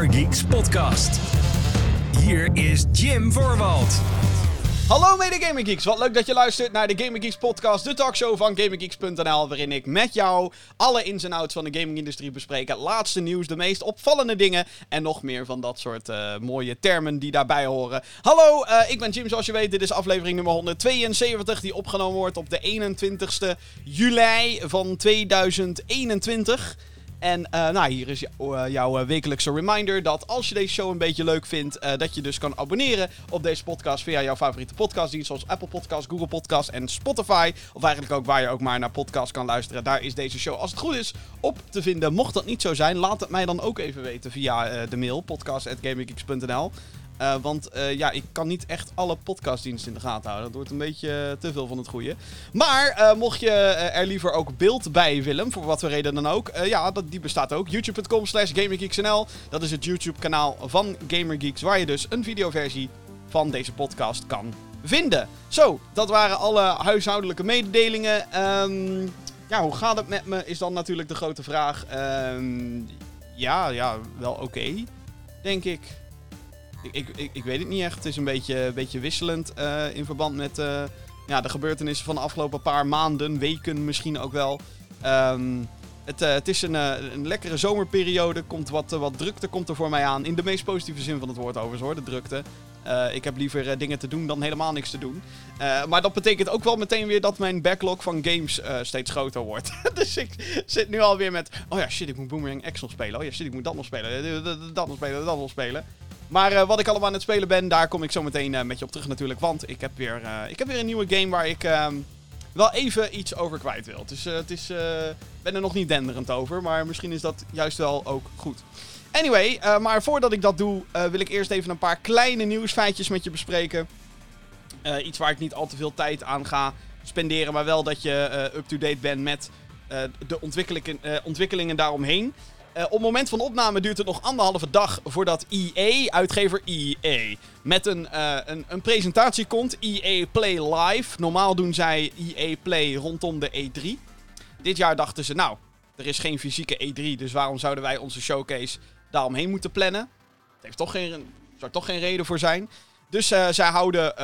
Gamergeeks podcast. Hier is Jim Voorwald. Hallo mede Gaming Geeks, wat leuk dat je luistert naar de Gaming Geeks podcast, de talkshow van GamingGeeks.nl, waarin ik met jou alle ins en outs van de gamingindustrie bespreek, het laatste nieuws, de meest opvallende dingen en nog meer van dat soort uh, mooie termen die daarbij horen. Hallo, uh, ik ben Jim, zoals je weet, dit is aflevering nummer 172, die opgenomen wordt op de 21ste juli van 2021. En uh, nou, hier is uh, jouw uh, wekelijkse reminder dat als je deze show een beetje leuk vindt, dat je dus kan abonneren op deze podcast via jouw favoriete podcastdienst, zoals Apple Podcasts, Google Podcasts en Spotify. Of eigenlijk ook waar je ook maar naar podcasts kan luisteren. Daar is deze show, als het goed is, op te vinden. Mocht dat niet zo zijn, laat het mij dan ook even weten via de mail podcast.gaminggeeks.nl. Uh, want uh, ja, ik kan niet echt alle podcastdiensten in de gaten houden. Dat wordt een beetje te veel van het goede. Maar mocht je er liever ook beeld bij willen, voor wat voor reden dan ook. ja, dat, die bestaat ook. YouTube.com slash GamerGeeksNL. Dat is het YouTube kanaal van GamerGeeks. Waar je dus een videoversie van deze podcast kan vinden. Zo, dat waren alle huishoudelijke mededelingen. Um, ja, hoe gaat het met me is dan natuurlijk de grote vraag. Um, ja, ja, wel oké. Denk ik. Ik, ik, ik, weet het niet echt. Het is een beetje, beetje wisselend uh, in verband met uh, ja, de gebeurtenissen van de afgelopen paar maanden, weken misschien ook wel. Um, het, uh, het, is een, een, lekkere zomerperiode. Komt wat, wat drukte komt er voor mij aan. In de meest positieve zin van het woord overigens hoor, de drukte. ik heb liever dingen te doen dan helemaal niks te doen. maar dat betekent ook wel meteen weer dat mijn backlog van games steeds groter wordt. dus ik zit nu alweer met... Oh ja, shit, ik moet Boomerang X spelen. Oh ja, shit, ik moet dat nog spelen. Dat nog spelen, dat nog spelen. Maar uh, wat ik allemaal aan het spelen ben, daar kom ik zo meteen uh, met je op terug natuurlijk. Want ik heb weer, uh, ik heb weer een nieuwe game waar ik ehm, wel even iets over kwijt wil. Dus het is, ben er nog niet denderend over, maar misschien is dat juist wel ook goed. Anyway, maar voordat ik dat doe, wil ik eerst even een paar kleine nieuwsfeitjes met je bespreken. iets waar ik niet al te veel tijd aan ga spenderen, maar wel dat je up-to-date bent met de ontwikkelingen, ontwikkelingen daaromheen. Uh, op het moment van opname duurt het nog anderhalve dag voordat EA, uitgever EA, met een, uh, een, een, presentatie komt. EA Play Live. Normaal doen zij EA Play rondom de E3. Dit jaar dachten ze, nou, er is geen fysieke E3, dus waarom zouden wij onze showcase daaromheen moeten plannen? Het heeft toch geen, zou toch geen reden voor zijn. Dus uh, zij houden,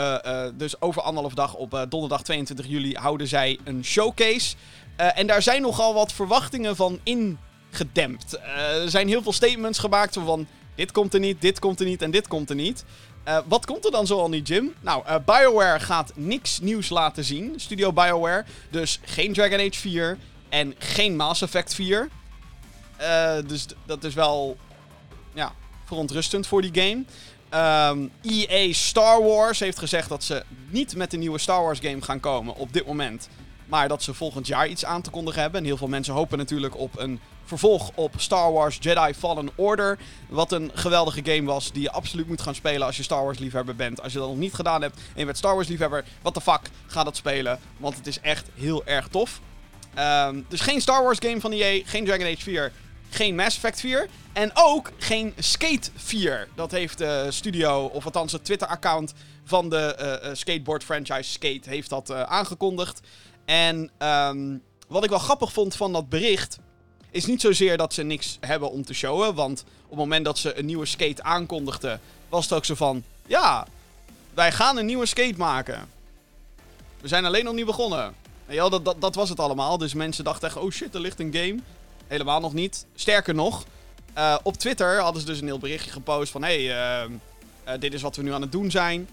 dus over anderhalf dag op donderdag 22 juli, houden zij een showcase. en daar zijn nogal wat verwachtingen van in gedempt. Uh, er zijn heel veel statements gemaakt van dit komt er niet, dit komt er niet en dit komt er niet. Uh, wat komt er dan zoal niet, Jim? Nou, uh, BioWare gaat niks nieuws laten zien. Studio BioWare. Dus geen Dragon Age 4 en geen Mass Effect 4. dus dat is wel ja, verontrustend voor die game. Um, ehm, EA Star Wars heeft gezegd dat ze niet met een nieuwe Star Wars game gaan komen op dit moment. Maar dat ze volgend jaar iets aan te kondigen hebben. En heel veel mensen hopen natuurlijk op een vervolg op Star Wars Jedi Fallen Order. Wat een geweldige game was die je absoluut moet gaan spelen als je Star Wars liefhebber bent. Als je dat nog niet gedaan hebt en je bent Star Wars liefhebber, what the fuck, ga dat spelen. Want het is echt heel erg tof. Um, dus geen Star Wars game van EA, geen Dragon Age 4, geen Mass Effect 4. En ook geen Skate 4. Dat heeft de studio, of althans het Twitter-account van de uh, skateboard franchise Skate, heeft dat aangekondigd. En um, wat ik wel grappig vond van dat bericht, is niet zozeer dat ze niks hebben om te showen. Want op het moment dat ze een nieuwe skate aankondigden, was het ook zo van: ja, wij gaan een nieuwe skate maken. We zijn alleen nog niet begonnen. Ja, dat, dat, dat was het allemaal. Dus mensen dachten echt: oh shit, er ligt een game. Helemaal nog niet. Sterker nog, uh, op Twitter hadden ze dus een heel berichtje gepost van: hey, uh, uh, dit is wat we nu aan het doen zijn.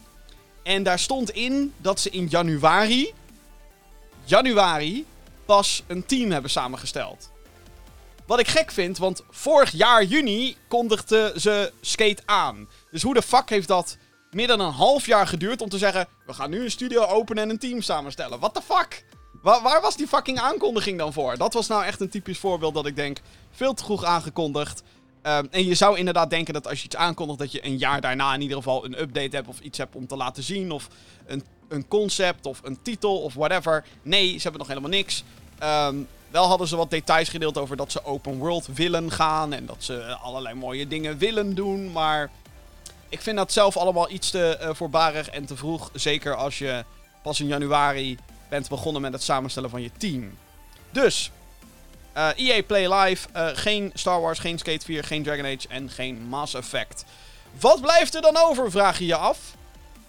En daar stond in dat ze in januari, januari, pas een team hebben samengesteld. Wat ik gek vind, want vorig jaar juni kondigden ze Skate aan. Dus hoe de fuck heeft dat meer dan een half jaar geduurd om te zeggen... We gaan nu een studio openen en een team samenstellen. What the fuck? Waar, was die fucking aankondiging dan voor? Dat was nou echt een typisch voorbeeld dat ik denk... Veel te vroeg aangekondigd. Um, en je zou inderdaad denken dat als je iets aankondigt... dat je een jaar daarna in ieder geval een update hebt... of iets hebt om te laten zien. Of een, een concept of een titel of whatever. Nee, ze hebben nog helemaal niks. Um, wel hadden ze wat details gedeeld over dat ze open world willen gaan. En dat ze allerlei mooie dingen willen doen. Maar ik vind dat zelf allemaal iets te uh, voorbarig en te vroeg. Zeker als je pas in januari bent begonnen met het samenstellen van je team. Dus, EA Play Live, geen Star Wars, geen Skate 4, geen Dragon Age en geen Mass Effect. Wat blijft er dan over, vraag je je af?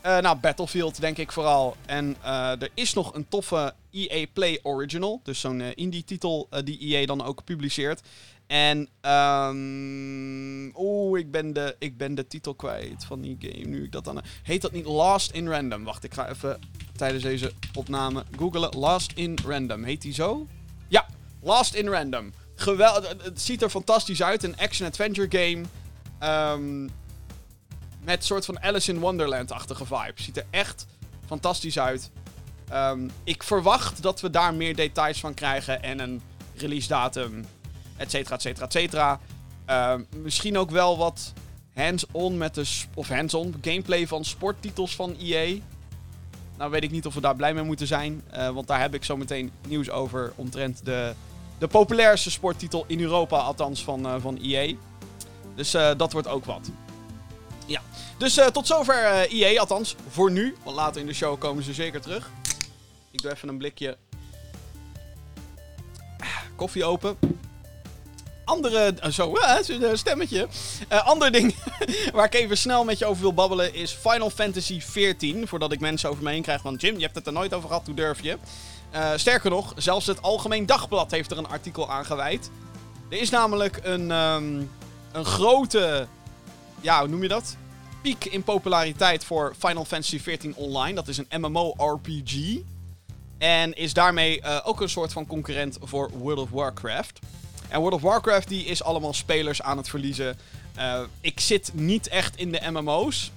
nou, Battlefield denk ik vooral. En er is nog een toffe EA Play Original. Dus zo'n indie-titel die EA dan ook publiceert. En, um, oeh, ik, ben de, ik ben de titel kwijt van die game. Nu ik dat dan. Heet dat niet Last in Random? Wacht, ik ga even tijdens deze opname googlen. Last in Random. Heet die zo? Ja, Last in Random. Geweldig. Het ziet er fantastisch uit. Een action-adventure game. Um, met soort van Alice in Wonderland-achtige vibe. Ziet er echt fantastisch uit. Um, ik verwacht dat we daar meer details van krijgen en een release datum et cetera, et cetera, et cetera. Ehm, misschien ook wel wat hands-on met de... Of hands-on gameplay van sporttitels van EA. Nou weet ik niet of we daar blij mee moeten zijn. Uh, want daar heb ik zo meteen nieuws over omtrent de, de populairste sporttitel in Europa, althans van, uh, van EA. Dus uh, dat wordt ook wat. Ja, dus tot zover EA, althans voor nu. Want later in de show komen ze zeker terug. Ik doe even een blikje koffie open andere. Uh, zo, uh, stemmetje. Uh, ander ding waar ik even snel met je over wil babbelen is Final Fantasy XIV. Voordat ik mensen over me heen krijg van Jim, je hebt het er nooit over gehad, hoe durf je? sterker nog, zelfs het Algemeen Dagblad heeft er een artikel aan gewijd. Er is namelijk een, um, een grote. Ja, hoe noem je dat? Piek in populariteit voor Final Fantasy XIV Online. Dat is een MMO-RPG. En is daarmee ook een soort van concurrent voor World of Warcraft. En World of Warcraft die is allemaal spelers aan het verliezen. Uh, ik zit niet echt in de MMO's.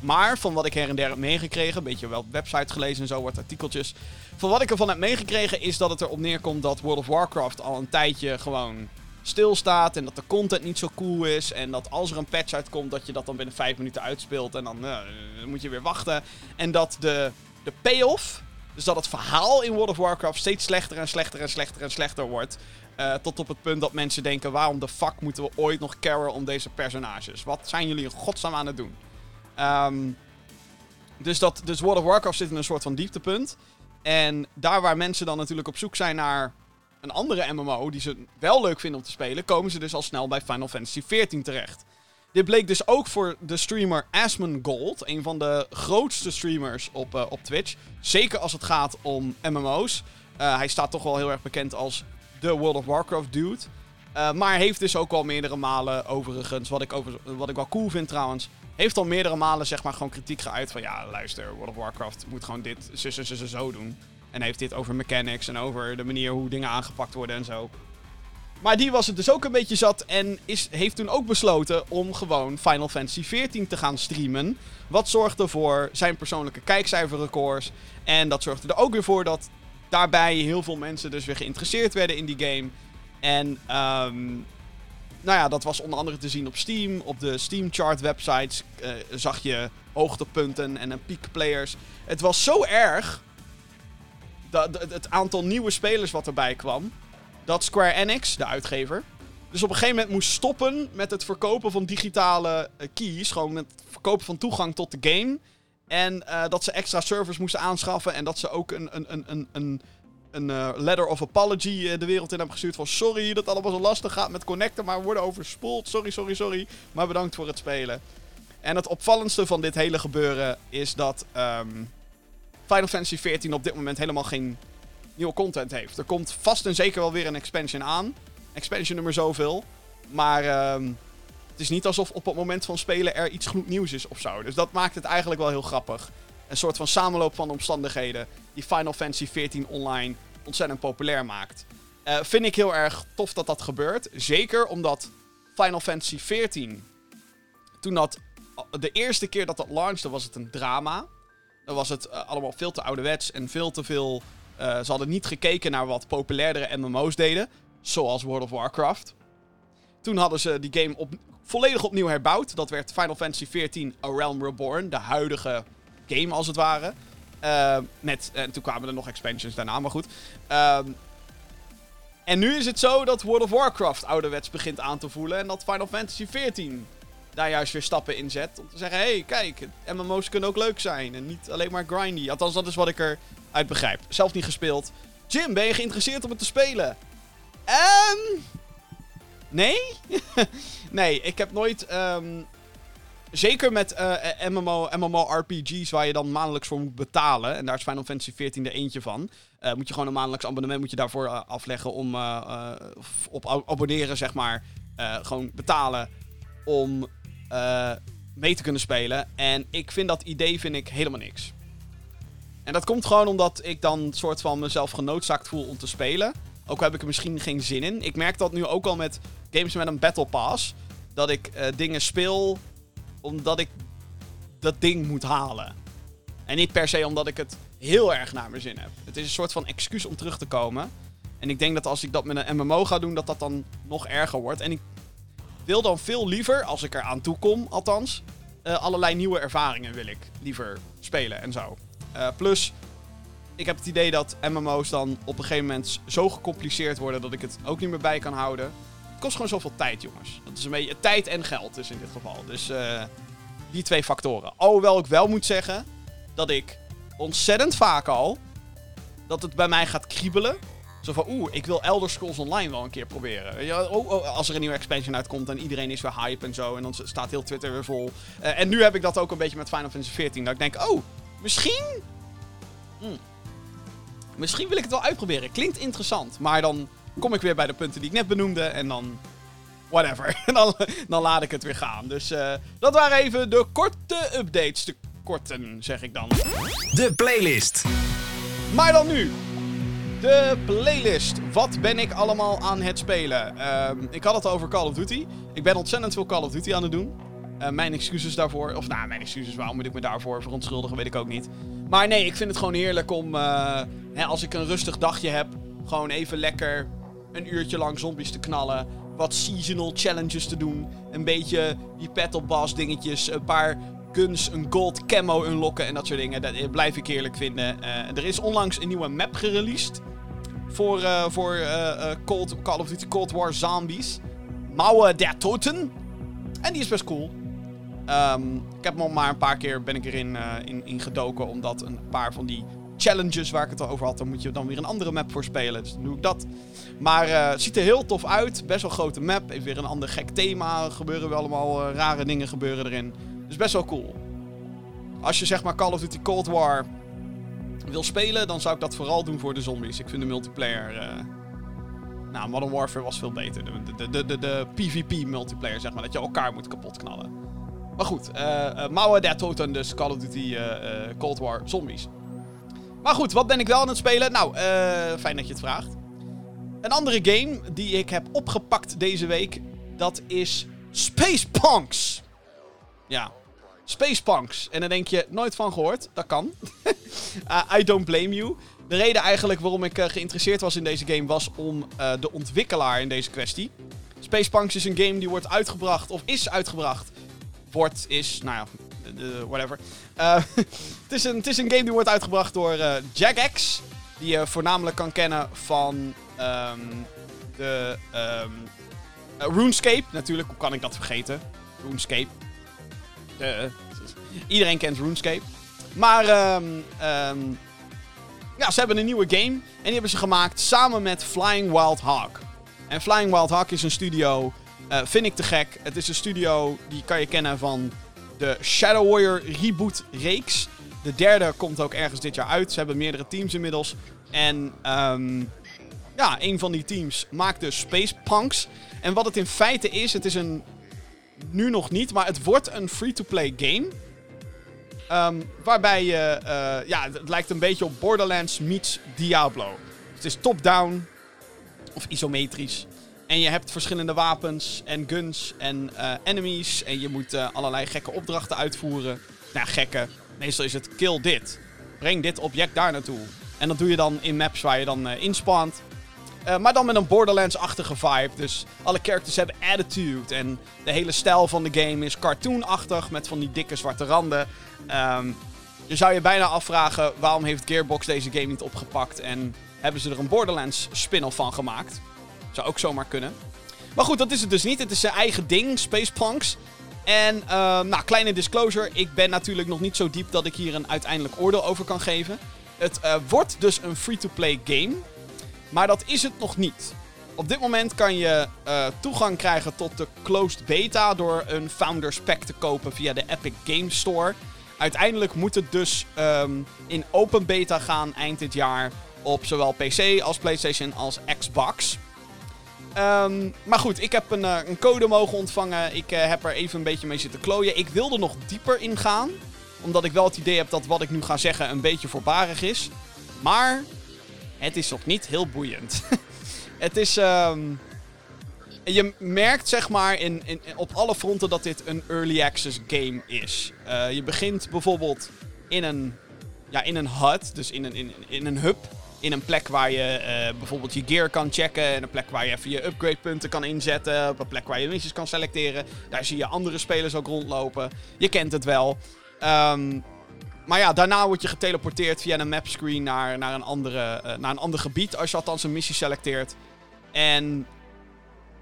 Maar van wat ik her en der heb meegekregen, een beetje wel websites gelezen en zo, wat artikeltjes. Van wat ik ervan heb meegekregen is dat het erop neerkomt dat World of Warcraft al een tijdje gewoon stilstaat. En dat de content niet zo cool is. En dat als er een patch uitkomt, dat je dat dan binnen 5 minuten uitspeelt. En dan, dan moet je weer wachten. En dat de, de payoff, dus dat het verhaal in World of Warcraft steeds slechter en slechter en slechter en slechter wordt. Uh, tot op het punt dat mensen denken: waarom de fuck moeten we ooit nog caren om deze personages? Wat zijn jullie in godsnaam aan het doen? Um, dus, dat, dus World of Warcraft zit in een soort van dieptepunt. En daar waar mensen dan natuurlijk op zoek zijn naar een andere MMO die ze wel leuk vinden om te spelen, komen ze dus al snel bij Final Fantasy XIV terecht. Dit bleek dus ook voor de streamer Asmongold, een van de grootste streamers op, uh, op Twitch. Zeker als het gaat om MMO's. Uh, hij staat toch wel heel erg bekend als de World of Warcraft dude. Uh, maar heeft dus ook al meerdere malen, overigens, wat ik, over, wat ik wel cool vind trouwens, heeft al meerdere malen zeg maar gewoon kritiek geuit van ja, luister, World of Warcraft moet gewoon dit zus, zus, zo doen. En heeft dit over mechanics en over de manier hoe dingen aangepakt worden en zo. Maar die was het dus ook een beetje zat en is, heeft toen ook besloten om gewoon Final Fantasy XIV te gaan streamen. Wat zorgde voor zijn persoonlijke kijkcijferrecords. En dat zorgde er ook weer voor dat daarbij heel veel mensen dus weer geïnteresseerd werden in die game. En um, nou ja, dat was onder andere te zien op Steam. Op de Steam chart websites uh, zag je hoogtepunten en een peak players. Het was zo erg, dat, het aantal nieuwe spelers wat erbij kwam, dat Square Enix, de uitgever, dus op een gegeven moment moest stoppen met het verkopen van digitale uh, keys. Gewoon met het verkopen van toegang tot de game. En uh, dat ze extra servers moesten aanschaffen. En dat ze ook een, een, een, een, een, uh, letter of apology de wereld in hebben gestuurd. Van sorry dat het allemaal zo lastig gaat met connecten. Maar we worden overspoeld. Sorry, sorry, sorry. Maar bedankt voor het spelen. En het opvallendste van dit hele gebeuren is dat um, Final Fantasy XIV op dit moment helemaal geen nieuwe content heeft. Er komt vast en zeker wel weer een expansion aan. Expansion nummer zoveel. Maar um, het is niet alsof op het moment van spelen er iets gloednieuws is of zo. Dus dat maakt het eigenlijk wel heel grappig. Een soort van samenloop van omstandigheden die Final Fantasy XIV Online ontzettend populair maakt. Uh, vind ik heel erg tof dat dat gebeurt. Zeker omdat Final Fantasy XIV, toen dat de eerste keer dat dat launchte, was het een drama. Dan was het uh, allemaal veel te ouderwets en veel te veel. Uh, ze hadden niet gekeken naar wat populairdere MMO's deden, zoals World of Warcraft. Toen hadden ze die game volledig opnieuw herbouwd. Dat werd Final Fantasy XIV A Realm Reborn. De huidige game, als het ware. Uh, met, en toen kwamen er nog expansions daarna, maar goed. Uh, en nu is het zo dat World of Warcraft ouderwets begint aan te voelen. En dat Final Fantasy XIV daar juist weer stappen in zet. Om te zeggen, hé, hey, kijk, MMO's kunnen ook leuk zijn. En niet alleen maar grindy. Althans, dat is wat ik eruit begrijp. Zelf niet gespeeld. Jim, ben je geïnteresseerd om het te spelen? Ehm nee? nee, ik heb nooit... ehm, zeker met eh, MMO, MMORPG's waar je dan maandelijks voor moet betalen. En daar is Final Fantasy XIV er eentje van. Eh, moet je gewoon een maandelijks abonnement moet je daarvoor eh, afleggen om op ab- abonneren, zeg maar. Gewoon betalen om mee te kunnen spelen. En ik vind dat idee vind ik helemaal niks. En dat komt gewoon omdat ik dan soort van mezelf genoodzaakt voel om te spelen. Ook heb ik er misschien geen zin in. Ik merk dat nu ook al met games met een Battle Pass. Dat ik eh, dingen speel omdat ik dat ding moet halen. En niet per se omdat ik het heel erg naar mijn zin heb. Het is een soort van excuus om terug te komen. En ik denk dat als ik dat met een MMO ga doen, dat dat dan nog erger wordt. En ik wil dan veel liever, als ik er aan toe kom, althans, eh, allerlei nieuwe ervaringen wil ik liever spelen en zo. Eh, plus, ik heb het idee dat MMO's dan op een gegeven moment zo gecompliceerd worden dat ik het ook niet meer bij kan houden. Het kost gewoon zoveel tijd, jongens. Dat is een beetje tijd en geld dus in dit geval. Dus eh, die twee factoren. Alhoewel ik wel moet zeggen dat ik ontzettend vaak al dat het bij mij gaat kriebelen. Zo van, oeh, ik wil Elder Scrolls Online wel een keer proberen. Oh, oh, als er een nieuwe expansion uitkomt en iedereen is weer hype en zo. En dan staat heel Twitter weer vol. Eh, en nu heb ik dat ook een beetje met Final Fantasy XIV. Dat ik denk, oh, misschien... Hmm. Misschien wil ik het wel uitproberen. Klinkt interessant. Maar dan kom ik weer bij de punten die ik net benoemde. En dan... Whatever. En dan, dan laat ik het weer gaan. Dus eh, dat waren even de korte updates. De korten, zeg ik dan. De playlist. Maar dan nu. De playlist. Wat ben ik allemaal aan het spelen? Ehm, ik had het over Call of Duty. Ik ben ontzettend veel Call of Duty aan het doen. Eh, mijn excuses daarvoor. Of nou, mijn excuses. Waarom moet ik me daarvoor verontschuldigen? Weet ik ook niet. Maar nee, ik vind het gewoon heerlijk om. eh, hè, als ik een rustig dagje heb. Gewoon even lekker een uurtje lang zombies te knallen. Wat seasonal challenges te doen. Een beetje die Battle dingetjes. Een paar guns, een gold camo unlocken en dat soort dingen. Dat eh, blijf ik heerlijk vinden. Er is onlangs een nieuwe map gereleased. Voor, voor Cold, Call of Duty Cold War Zombies. Mauer der Toten. En die is best cool. Ehm, ik heb al maar een paar keer ben ik erin eh, in, in gedoken. Omdat een paar van die challenges waar ik het al over had. Dan moet je dan weer een andere map voor spelen. Dus dan doe ik dat. Maar eh, het ziet er heel tof uit. Best wel grote map. Heeft weer een ander gek thema. Gebeuren wel allemaal eh, rare dingen gebeuren erin. Dus best wel cool. Als je zeg maar Call of Duty Cold War wil spelen, dan zou ik dat vooral doen voor de zombies. Ik vind de multiplayer. Nou, Modern Warfare was veel beter. De, de, de, de, de PvP multiplayer, zeg maar. Dat je elkaar moet kapot knallen. Maar goed, eh uh, Mauer der Toten, dus Call of Duty eh, eh, Cold War Zombies. Maar goed, wat ben ik wel aan het spelen? Nou, eh, fijn dat je het vraagt. Een andere game die ik heb opgepakt deze week, dat is Space Punks. Ja, Space Punks. En dan denk je, nooit van gehoord. Dat kan. I don't blame you. De reden eigenlijk waarom ik eh, geïnteresseerd was in deze game was om eh, de ontwikkelaar in deze kwestie. Space Punks is een game die wordt uitgebracht, of is uitgebracht. Is, nou ja, whatever. Eh, het, is een, het is een game die wordt uitgebracht door eh Jagex. Die je voornamelijk kan kennen van ehm, de ehm, eh, RuneScape. Natuurlijk, hoe kan ik dat vergeten? RuneScape. Iedereen kent RuneScape. Maar ehm, ja, ze hebben een nieuwe game. En die hebben ze gemaakt samen met Flying Wild Hawk. En Flying Wild Hawk is een studio. Eh, vind ik te gek. Het is een studio die kan je kennen van de Shadow Warrior reboot reeks. De derde komt ook ergens dit jaar uit. Ze hebben meerdere teams inmiddels. En ehm, ja, een van die teams maakt dus Space Punks. En wat het in feite is, het is een. Nu nog niet, maar het wordt een free-to-play game. Ehm, waarbij je. eh, ja, het lijkt een beetje op Borderlands meets Diablo. Het is top-down. Of isometrisch. En je hebt verschillende wapens en guns en eh, enemies. En je moet eh, allerlei gekke opdrachten uitvoeren. Nou, gekke. Meestal is het kill dit. Breng dit object daar naartoe. En dat doe je dan in maps waar je dan eh, inspant. Maar dan met een Borderlands-achtige vibe. Dus alle characters hebben attitude. En de hele stijl van de game is cartoonachtig. Met van die dikke zwarte randen. Ehm, je zou je bijna afvragen waarom heeft Gearbox deze game niet opgepakt. En hebben ze er een Borderlands spin-off van gemaakt. Zou ook zomaar kunnen. Maar goed, dat is het dus niet. Het is zijn eigen ding, Space Punks. En, ehm, nou, kleine disclosure. Ik ben natuurlijk nog niet zo diep dat ik hier een uiteindelijk oordeel over kan geven. Het eh, wordt dus een free-to-play game. Maar dat is het nog niet. op dit moment kan je eh, toegang krijgen tot de closed beta door een Founders Pack te kopen via de Epic Games Store. Uiteindelijk moet het dus ehm, in open beta gaan eind dit jaar op zowel PC als PlayStation als Xbox. Ehm, maar goed, ik heb een, eh, een code mogen ontvangen. Ik eh, heb er even een beetje mee zitten klooien. Ik wilde nog dieper ingaan. Omdat ik wel het idee heb dat wat ik nu ga zeggen een beetje voorbarig is. Maar het is nog niet heel boeiend. het is. ehm, je merkt zeg maar in, in, op alle fronten dat dit een early access game is. Eh, je begint bijvoorbeeld in een, ja, in een hut, dus in een, in, in een hub. In een plek waar je eh, bijvoorbeeld je gear kan checken. En een plek waar je even je upgrade punten kan inzetten. Op een plek waar je missies kan selecteren. Daar zie je andere spelers ook rondlopen. Je kent het wel. Ehm, maar ja, daarna word je geteleporteerd via een mapscreen naar, naar, een andere, eh, naar een ander gebied. Als je althans een missie selecteert. En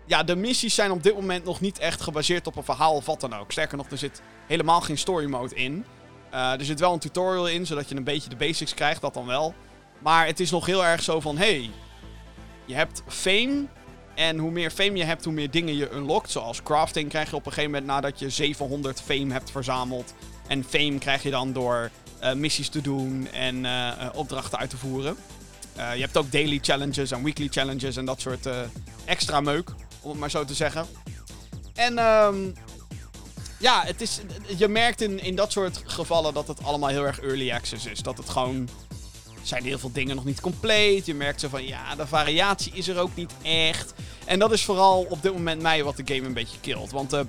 ja, de missies zijn op dit moment nog niet echt gebaseerd op een verhaal of wat dan ook. Sterker nog, er zit helemaal geen story mode in. Eh, er zit wel een tutorial in, zodat je een beetje de basics krijgt, dat dan wel. Maar het is nog heel erg zo van, hey, je hebt fame. En hoe meer fame je hebt, hoe meer dingen je unlockt. Zoals crafting krijg je op een gegeven moment nadat je 700 fame hebt verzameld. En fame krijg je dan door eh, missies te doen en eh, opdrachten uit te voeren. Eh, je hebt ook daily challenges en weekly challenges en dat soort extra meuk, om het maar zo te zeggen. En ehm, ja, het is, je merkt in, in dat soort gevallen dat het allemaal heel erg early access is. Dat het gewoon zijn heel veel dingen nog niet compleet. Je merkt zo van, ja, de variatie is er ook niet echt. En dat is vooral op dit moment mij wat de game een beetje killt. Want de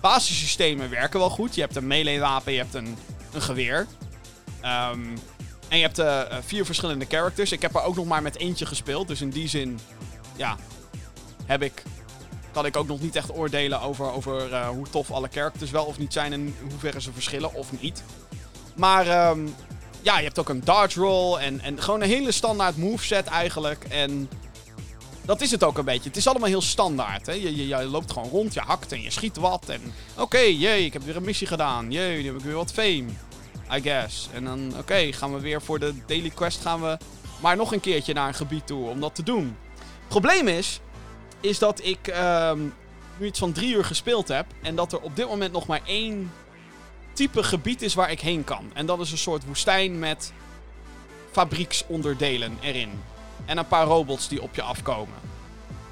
basissystemen werken wel goed. Je hebt een melee wapen, je hebt een, een geweer. Ehm, en je hebt eh, vier verschillende characters. Ik heb er ook nog maar met eentje gespeeld. Dus in die zin, ja, heb ik, kan ik ook nog niet echt oordelen over, over eh, hoe tof alle characters wel of niet zijn. En in hoeverre ze verschillen of niet. Maar ehm, ja, je hebt ook een dodge roll en, en gewoon een hele standaard moveset eigenlijk. En dat is het ook een beetje. Het is allemaal heel standaard. Hè? Je, je, je loopt gewoon rond, je hakt en je schiet wat. En oké, jee, ik heb weer een missie gedaan. Jee, nu heb ik weer wat fame. I guess. En dan, oké, gaan we weer voor de daily quest gaan we maar nog een keertje naar een gebied toe om dat te doen. Probleem is, is dat ik ehm, nu iets van drie uur gespeeld heb. En dat er op dit moment nog maar één type gebied is waar ik heen kan. En dat is een soort woestijn met fabrieksonderdelen erin. En een paar robots die op je afkomen.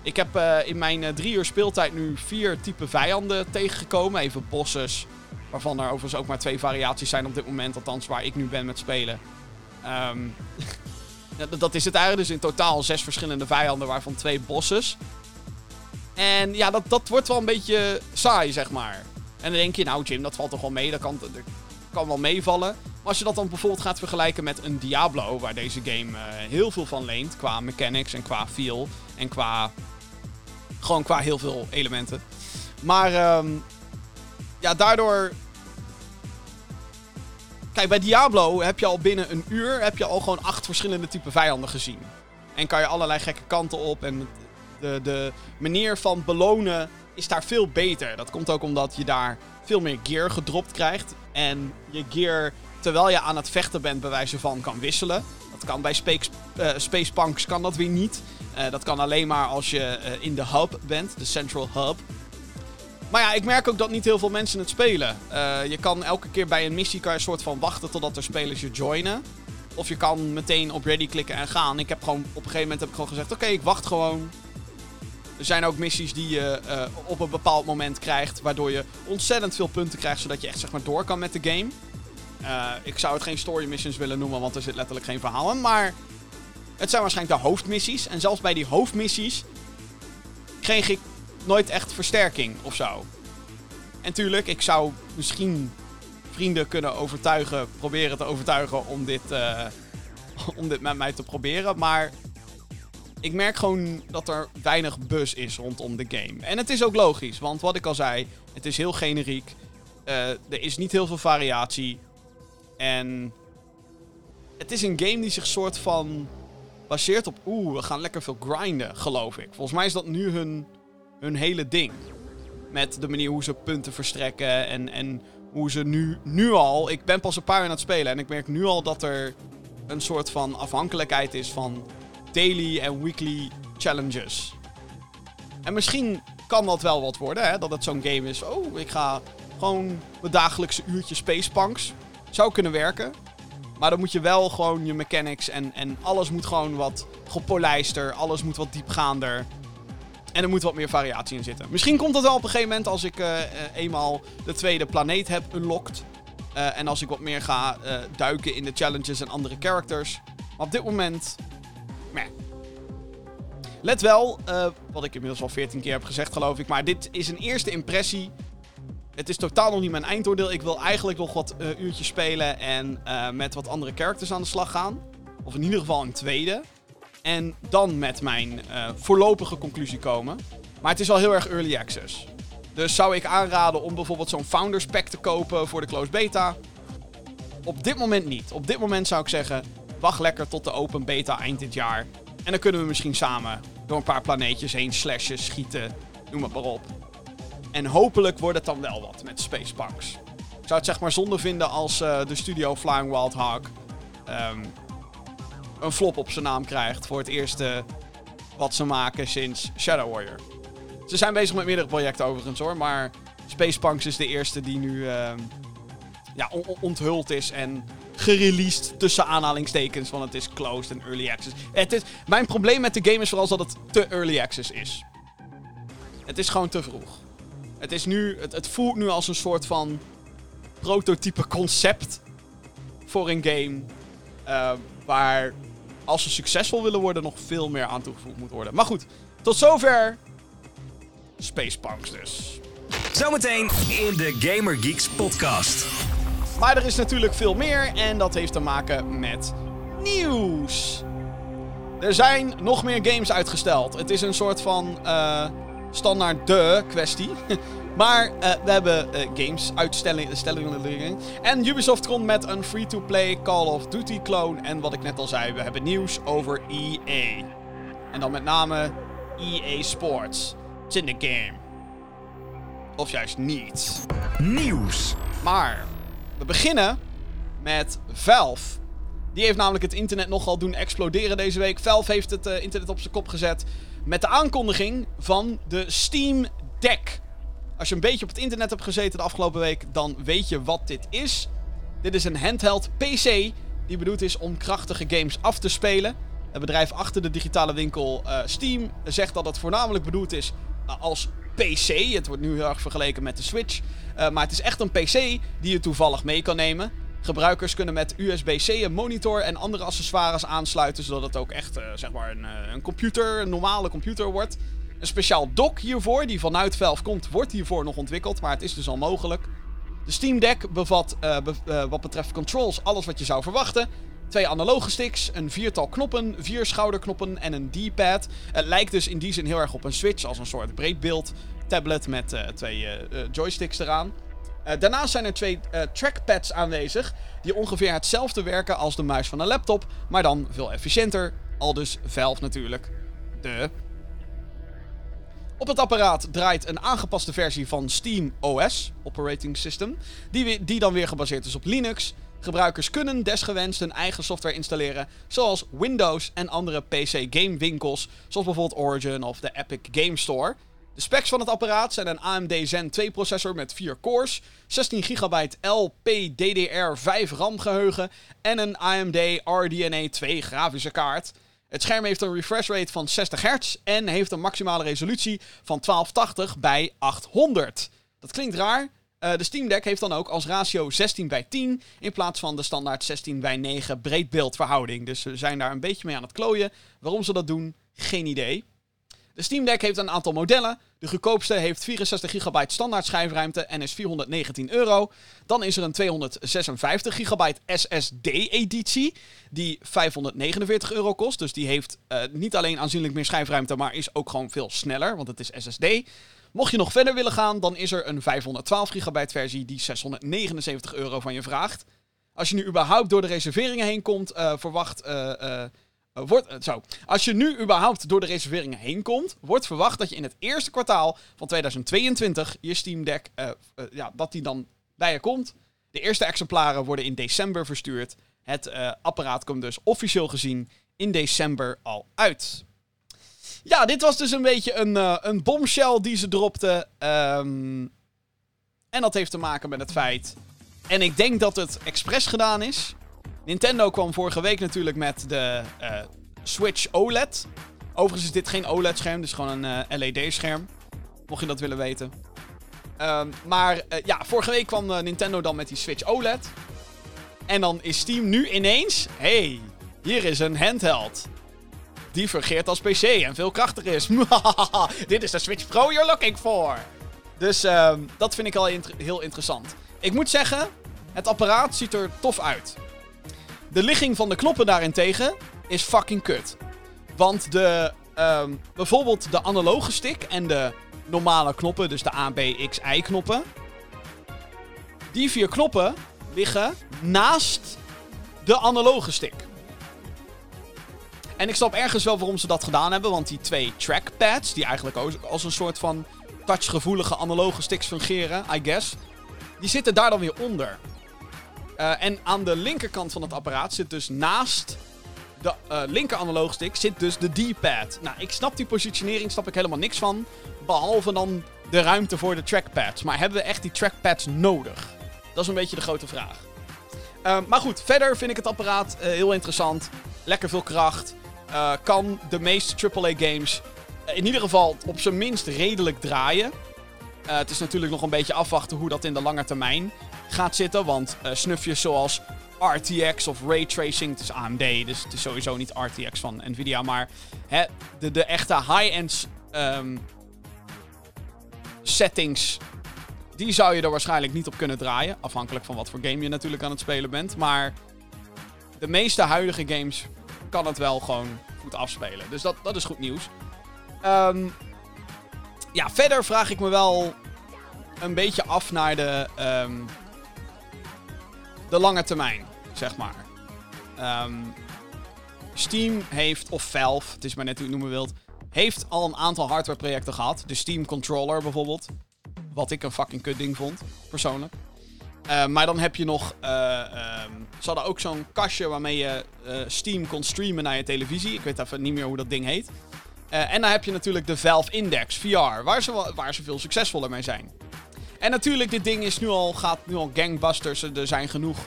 Ik heb eh, in mijn eh, drie uur speeltijd nu vier type vijanden tegengekomen. Even bosses. Waarvan er overigens ook maar twee variaties zijn op dit moment. Althans, waar ik nu ben met spelen. Ehm, dat is het eigenlijk. Dus in totaal zes verschillende vijanden, waarvan twee bosses. En ja, dat, dat wordt wel een beetje saai, zeg maar. En dan denk je, nou Jim, dat valt toch wel mee. Dat kan, kan wel meevallen. Maar als je dat dan bijvoorbeeld gaat vergelijken met een Diablo, waar deze game eh, heel veel van leent. Qua mechanics en qua feel. En qua. Gewoon qua heel veel elementen. Maar ehm, ja, daardoor. Kijk, bij Diablo heb je al binnen een uur heb je al gewoon acht verschillende typen vijanden gezien. En kan je allerlei gekke kanten op. En de, de manier van belonen is daar veel beter. Dat komt ook omdat je daar veel meer gear gedropt krijgt. En je gear, terwijl je aan het vechten bent, bij wijze van kan wisselen. Dat kan bij Space, eh, Space Punks kan dat weer niet. Eh, dat kan alleen maar als je eh, in de hub bent, de central hub. Maar ja, ik merk ook dat niet heel veel mensen het spelen. Je kan elke keer bij een missie kan je soort van wachten totdat er spelers je joinen. Of je kan meteen op ready klikken en gaan. Ik heb gewoon op een gegeven moment heb ik gewoon gezegd: oké, ik wacht gewoon. Er zijn ook missies die je eh, op een bepaald moment krijgt, waardoor je ontzettend veel punten krijgt, zodat je echt zeg maar door kan met de game. Eh, ik zou het geen story missions willen noemen, want er zit letterlijk geen verhaal in. Maar het zijn waarschijnlijk de hoofdmissies. En zelfs bij die hoofdmissies kreeg ik nooit echt versterking of zo. En tuurlijk, ik zou misschien vrienden kunnen overtuigen, proberen te overtuigen om dit, eh, om dit met mij te proberen. Maar ik merk gewoon dat er weinig buzz is rondom de game. En het is ook logisch, want wat ik al zei, het is heel generiek. Eh, er is niet heel veel variatie. En het is een game die zich soort van baseert op... Oeh, we gaan lekker veel grinden, geloof ik. Volgens mij is dat nu hun, hun hele ding. Met de manier hoe ze punten verstrekken en, en hoe ze nu, nu al... Ik ben pas een paar uur aan het spelen en ik merk nu al dat er een soort van afhankelijkheid is van daily en weekly challenges. En misschien kan dat wel wat worden, hè? dat het zo'n game is. Oh, ik ga gewoon mijn dagelijkse uurtje Spacepunks. Zou kunnen werken. Maar dan moet je wel gewoon je mechanics en, en alles moet gewoon wat gepolijster. Alles moet wat diepgaander. En er moet wat meer variatie in zitten. Misschien komt dat wel op een gegeven moment als ik eh, eh, eenmaal de tweede planeet heb unlocked. Uh, en als ik wat meer ga duiken in de challenges en andere characters. Maar op dit moment. Let wel, wat ik inmiddels al 14 keer heb gezegd, geloof ik. Maar dit is een eerste impressie. Het is totaal nog niet mijn eindoordeel. Ik wil eigenlijk nog wat uurtjes spelen en met wat andere characters aan de slag gaan. Of in ieder geval een tweede. En dan met mijn voorlopige conclusie komen. Maar het is al heel erg early access. Dus zou ik aanraden om bijvoorbeeld zo'n Founders Pack te kopen voor de closed beta? Op dit moment niet. Op dit moment zou ik zeggen, wacht lekker tot de open beta eind dit jaar. En dan kunnen we misschien samen door een paar planeetjes heen slashen, schieten, noem het maar op. En hopelijk wordt het dan wel wat met Space Punks. Ik zou het zeg maar zonde vinden als uh, de studio Flying Wild Hog um, een flop op zijn naam krijgt voor het eerste wat ze maken sinds Shadow Warrior. Ze zijn bezig met meerdere projecten overigens hoor, maar Spacepunks is de eerste die nu uh, ja, onthuld is en gereleased tussen aanhalingstekens, want het is closed en early access. Het is, mijn probleem met de game is vooral dat het te early access is. Het is gewoon te vroeg. Het, is nu, het, voelt nu als een soort van prototype concept voor een game. Uh, waar als ze succesvol willen worden, nog veel meer aan toegevoegd moet worden. Maar goed, tot zover Spacepunks dus. Zometeen in de Gamer Geeks podcast. Maar er is natuurlijk veel meer en dat heeft te maken met nieuws. Er zijn nog meer games uitgesteld. Het is een soort van uh, standaard de kwestie. Maar uh, we hebben uh, games, uitstellingen. En Ubisoft komt met een free-to-play Call of Duty clone. En wat ik net al zei, we hebben nieuws over EA. En dan met name EA Sports. It's in the game. Of juist niet. Nieuws. Maar we beginnen met Valve. Die heeft namelijk het internet nogal doen exploderen deze week. Valve heeft het uh, internet op zijn kop gezet met de aankondiging van de Steam Deck. Als je een beetje op het internet hebt gezeten de afgelopen week, dan weet je wat dit is. Dit is een handheld PC die bedoeld is om krachtige games af te spelen. Het bedrijf achter de digitale winkel uh, Steam zegt dat het voornamelijk bedoeld is uh, als PC. Het wordt nu heel erg vergeleken met de Switch. Uh, maar het is echt een PC die je toevallig mee kan nemen. Gebruikers kunnen met USB-C een monitor en andere accessoires aansluiten, zodat het ook echt zeg maar een, een computer, een normale computer wordt. Een speciaal dock hiervoor, die vanuit Valve komt, wordt hiervoor nog ontwikkeld, maar het is dus al mogelijk. De Steam Deck bevat wat betreft controls alles wat je zou verwachten. Twee analoge sticks, een viertal knoppen, vier schouderknoppen en een D-pad. Het lijkt dus in die zin heel erg op een Switch, als een soort breedbeeld tablet met uh, twee joysticks eraan. daarnaast zijn er twee trackpads aanwezig, die ongeveer hetzelfde werken als de muis van een laptop, maar dan veel efficiënter. Al dus Valve natuurlijk. De op het apparaat draait een aangepaste versie van Steam OS, Operating System, die, die dan weer gebaseerd is op Linux. Gebruikers kunnen desgewenst hun eigen software installeren, zoals Windows en andere PC-gamewinkels, zoals bijvoorbeeld Origin of de Epic Game Store. De specs van het apparaat zijn een AMD Zen 2 processor met 4 cores, 16 GB LPDDR5 RAM geheugen en een AMD RDNA 2 grafische kaart. Het scherm heeft een refresh rate van 60 Hz en heeft een maximale resolutie van 1280 bij 800. Dat klinkt raar. Uh, de Steam Deck heeft dan ook als ratio 16 bij 10 in plaats van de standaard 16 bij 9 breedbeeldverhouding. Dus ze zijn daar een beetje mee aan het klooien. Waarom ze dat doen, geen idee. De Steam Deck heeft een aantal modellen. De goedkoopste heeft 64 GB standaard schijfruimte en is 419 euro. Dan is er een 256 GB SSD-editie die 549 euro kost. Dus die heeft uh, niet alleen aanzienlijk meer schijfruimte, maar is ook gewoon veel sneller, want het is SSD. Mocht je nog verder willen gaan, dan is er een 512 GB versie die 679 euro van je vraagt. Als je nu überhaupt door de reserveringen heen komt, uh, verwacht... Uh, eh, wordt, eh, zo. Als je nu überhaupt door de reserveringen heen komt, wordt verwacht dat je in het eerste kwartaal van 2022 je Steam Deck, ja, dat die dan bij je komt. De eerste exemplaren worden in december verstuurd. Het apparaat komt dus officieel gezien in december al uit. Ja, dit was dus een beetje een, uh, een bombshell die ze dropte. Um, en dat heeft te maken met het feit. En ik denk dat het expres gedaan is. Nintendo kwam vorige week natuurlijk met de uh, Switch OLED. Overigens is dit geen OLED-scherm, dit is gewoon een uh, LED-scherm. Mocht je dat willen weten. Um, maar ja, vorige week kwam Nintendo dan met die Switch OLED. En dan is Steam nu ineens. hey, hier is een handheld. Die fungeert als PC en veel krachtiger is. Dit is de Switch Pro you're looking for. Dus uh, dat vind ik al heel interessant. Ik moet zeggen, het apparaat ziet er tof uit. De ligging van de knoppen daarentegen is fucking kut. Want de, um, bijvoorbeeld de analoge stick en de normale knoppen, dus de A, B, X, Y knoppen. Die vier knoppen liggen naast de analoge stick. En ik snap ergens wel waarom ze dat gedaan hebben. Want die twee trackpads, die eigenlijk als een soort van touchgevoelige analoge sticks fungeren, I guess. Die zitten daar dan weer onder. Uh, en aan de linkerkant van het apparaat zit dus naast de uh, linker analoge stick zit dus de D-pad. Nou, ik snap die positionering, snap ik helemaal niks van. Behalve dan de ruimte voor de trackpads. Maar hebben we echt die trackpads nodig? Dat is een beetje de grote vraag. Uh, maar goed, verder vind ik het apparaat heel interessant. Lekker veel kracht. Kan de meeste AAA-games in ieder geval op zijn minst redelijk draaien. Uh, het is natuurlijk nog een beetje afwachten hoe dat in de lange termijn gaat zitten. Want snufjes zoals RTX of Raytracing, het is AMD, dus het is sowieso niet RTX van Nvidia. Maar hè, de, de echte high-end um, settings, die zou je er waarschijnlijk niet op kunnen draaien. Afhankelijk van wat voor game je natuurlijk aan het spelen bent. Maar de meeste huidige games kan het wel gewoon goed afspelen. Dus dat, dat is goed nieuws. Um, ja, verder vraag ik me wel een beetje af naar de, um, de lange termijn, zeg maar. Um, Steam heeft, of Valve, het is maar net hoe je het noemen wilt, heeft al een aantal hardwareprojecten gehad. De Steam Controller bijvoorbeeld. Wat ik een fucking kut ding vond, persoonlijk. Uh, maar dan heb je nog. Uh, um, ze hadden ook zo'n kastje waarmee je uh, Steam kon streamen naar je televisie. Ik weet even niet meer hoe dat ding heet. En dan heb je natuurlijk de Valve Index VR, waar ze, waar veel succesvoller mee zijn. En natuurlijk, dit ding is nu al, gaat nu al gangbusters. Er zijn genoeg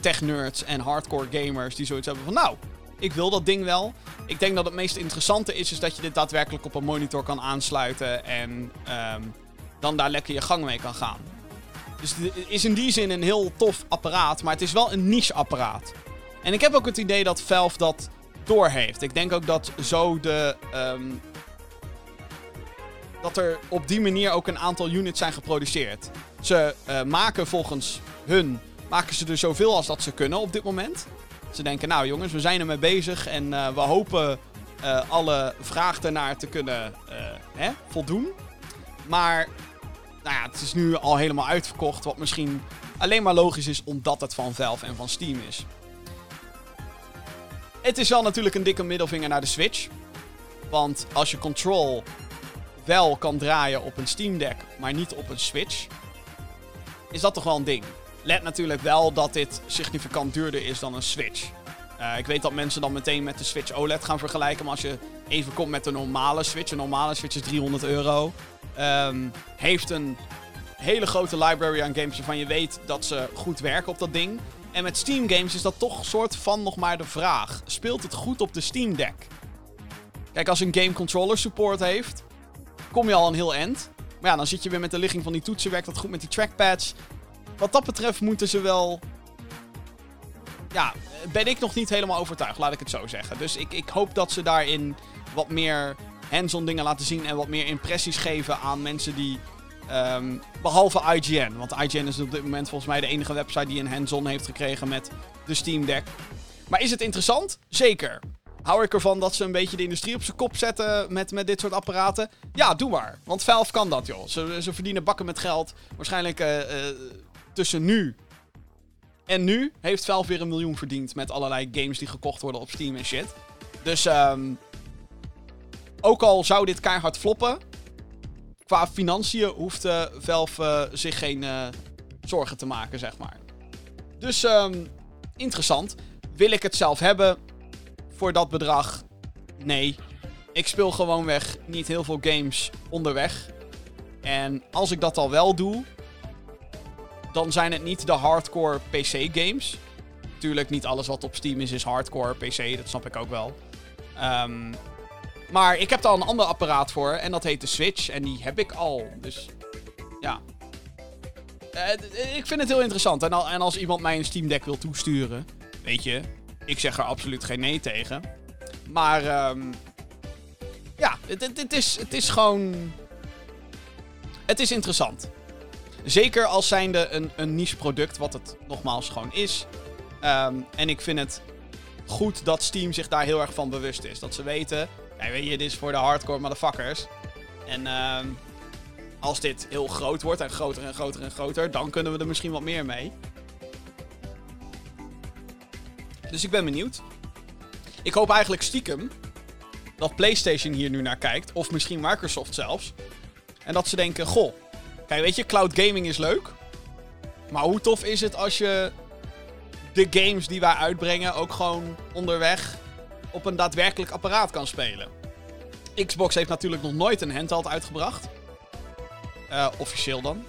tech-nerds en hardcore gamers die zoiets hebben van... Nou, ik wil dat ding wel. Ik denk dat het meest interessante is, is dat je dit daadwerkelijk op een monitor kan aansluiten. En um, dan daar lekker je gang mee kan gaan. Dus het is in die zin een heel tof apparaat, maar het is wel een niche apparaat. En ik heb ook het idee dat Valve dat heeft. Ik denk ook dat zo de. Um, dat er op die manier ook een aantal units zijn geproduceerd. Ze uh, maken volgens hun. Maken ze er zoveel als dat ze kunnen op dit moment. Ze denken, nou jongens, we zijn ermee bezig en uh, we hopen uh, alle vraag ernaar te kunnen hè, voldoen. Maar nou ja, het is nu al helemaal uitverkocht, wat misschien alleen maar logisch is omdat het van Valve en van Steam is. Het is wel natuurlijk een dikke middelvinger naar de Switch. Want als je Control wel kan draaien op een Steam Deck, maar niet op een Switch, is dat toch wel een ding. Let natuurlijk wel dat dit significant duurder is dan een Switch. Uh, ik weet dat mensen dan meteen met de Switch OLED gaan vergelijken. Maar als je even komt met de normale Switch. Een normale Switch is 300 euro. Um, heeft een hele grote library aan games waarvan je weet dat ze goed werken op dat ding. En met Steam games is dat toch soort van nog maar de vraag. Speelt het goed op de Steam Deck? Kijk, als een game controller support heeft, kom je al een heel end. Maar ja, dan zit je weer met de ligging van die toetsen, werkt dat goed met die trackpads. Wat dat betreft moeten ze wel... Ja, ben ik nog niet helemaal overtuigd, laat ik het zo zeggen. Dus ik, ik hoop dat ze daarin wat meer hands-on dingen laten zien en wat meer impressies geven aan mensen die Um, behalve IGN. Want IGN is op dit moment volgens mij de enige website die een hands-on heeft gekregen met de Steam Deck. Maar is het interessant? Zeker. Hou ik ervan dat ze een beetje de industrie op zijn kop zetten met, met dit soort apparaten? Ja, doe maar. Want Valve kan dat, joh. Ze, ze verdienen bakken met geld. Waarschijnlijk uh, uh, tussen nu en nu heeft Valve weer een miljoen verdiend met allerlei games die gekocht worden op Steam en shit. Dus um, ook al zou dit keihard floppen, qua financiën hoeft uh, Valve uh, zich geen uh, zorgen te maken, zeg maar. Dus um, interessant. Wil ik het zelf hebben voor dat bedrag? Nee. ik speel gewoonweg niet heel veel games onderweg. En als ik dat al wel doe, dan zijn het niet de hardcore PC-games. Tuurlijk, niet alles wat op Steam is, is hardcore PC. Dat snap ik ook wel. Ehm, maar ik heb daar een ander apparaat voor. En dat heet de Switch. En die heb ik al. Dus ja. Uh, ik vind het heel interessant. En, al, en als iemand mij een Steam Deck wil toesturen. Weet je, ik zeg er absoluut geen nee tegen. Maar um, ja, het, is, het is gewoon. Het is interessant. Zeker als zijnde een, een niche product, wat het nogmaals gewoon is. Um, en ik vind het goed dat Steam zich daar heel erg van bewust is. Dat ze weten, weet je, dit is voor de hardcore motherfuckers. En uh, als dit heel groot wordt en groter en groter en groter, dan kunnen we er misschien wat meer mee. Dus ik ben benieuwd. Ik hoop eigenlijk stiekem dat PlayStation hier nu naar kijkt, of misschien Microsoft zelfs. En dat ze denken: Goh, kijk, weet je, cloud gaming is leuk. Maar hoe tof is het als je de games die wij uitbrengen ook gewoon onderweg op een daadwerkelijk apparaat kan spelen. Xbox heeft natuurlijk nog nooit een handheld uitgebracht. Uh, officieel dan.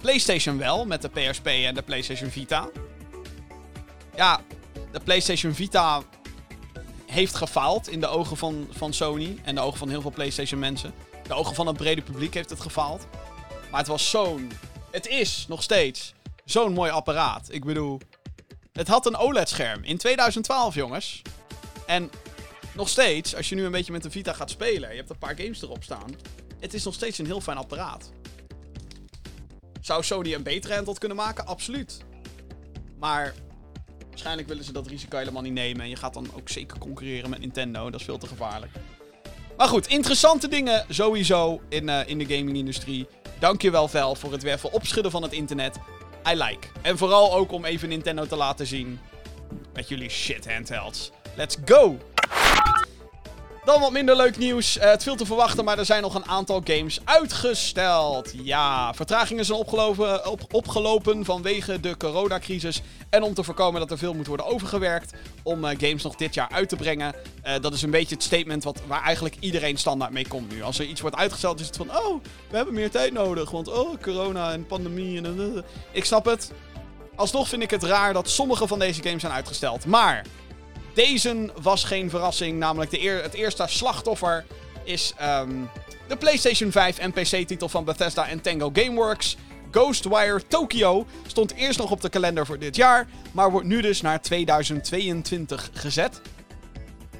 PlayStation wel, met de PSP en de PlayStation Vita. Ja, de PlayStation Vita heeft gefaald in de ogen van, van Sony en de ogen van heel veel PlayStation mensen. De ogen van het brede publiek heeft het gefaald. Maar het was zo'n. Het is nog steeds zo'n mooi apparaat. Ik bedoel, het had een OLED-scherm in 2012, jongens. En nog steeds, als je nu een beetje met de Vita gaat spelen, je hebt een paar games erop staan. Het is nog steeds een heel fijn apparaat. Zou Sony een betere handheld kunnen maken? Absoluut. Maar waarschijnlijk willen ze dat risico helemaal niet nemen. En je gaat dan ook zeker concurreren met Nintendo. Dat is veel te gevaarlijk. Maar goed, interessante dingen sowieso in, uh, in de gaming-industrie. Dankjewel, Vel, voor het weer even opschudden van het internet. I like. En vooral ook om even Nintendo te laten zien. Met jullie shit handhelds. Let's go! Dan wat minder leuk nieuws. Uh, het viel te verwachten, maar er zijn nog een aantal games uitgesteld. Ja, vertragingen zijn opgelopen, op, opgelopen vanwege de coronacrisis. En om te voorkomen dat er veel moet worden overgewerkt om uh, games nog dit jaar uit te brengen. Uh, dat is een beetje het statement wat, waar eigenlijk iedereen standaard mee komt nu. Als er iets wordt uitgesteld, is het van: oh, we hebben meer tijd nodig. Want oh, corona en pandemie en. Ik snap het. Alsnog vind ik het raar dat sommige van deze games zijn uitgesteld. Maar deze was geen verrassing, namelijk de eer het eerste slachtoffer is um, de PlayStation 5 en PC-titel van Bethesda en Tango Gameworks. Ghostwire Tokyo stond eerst nog op de kalender voor dit jaar, maar wordt nu dus naar 2022 gezet.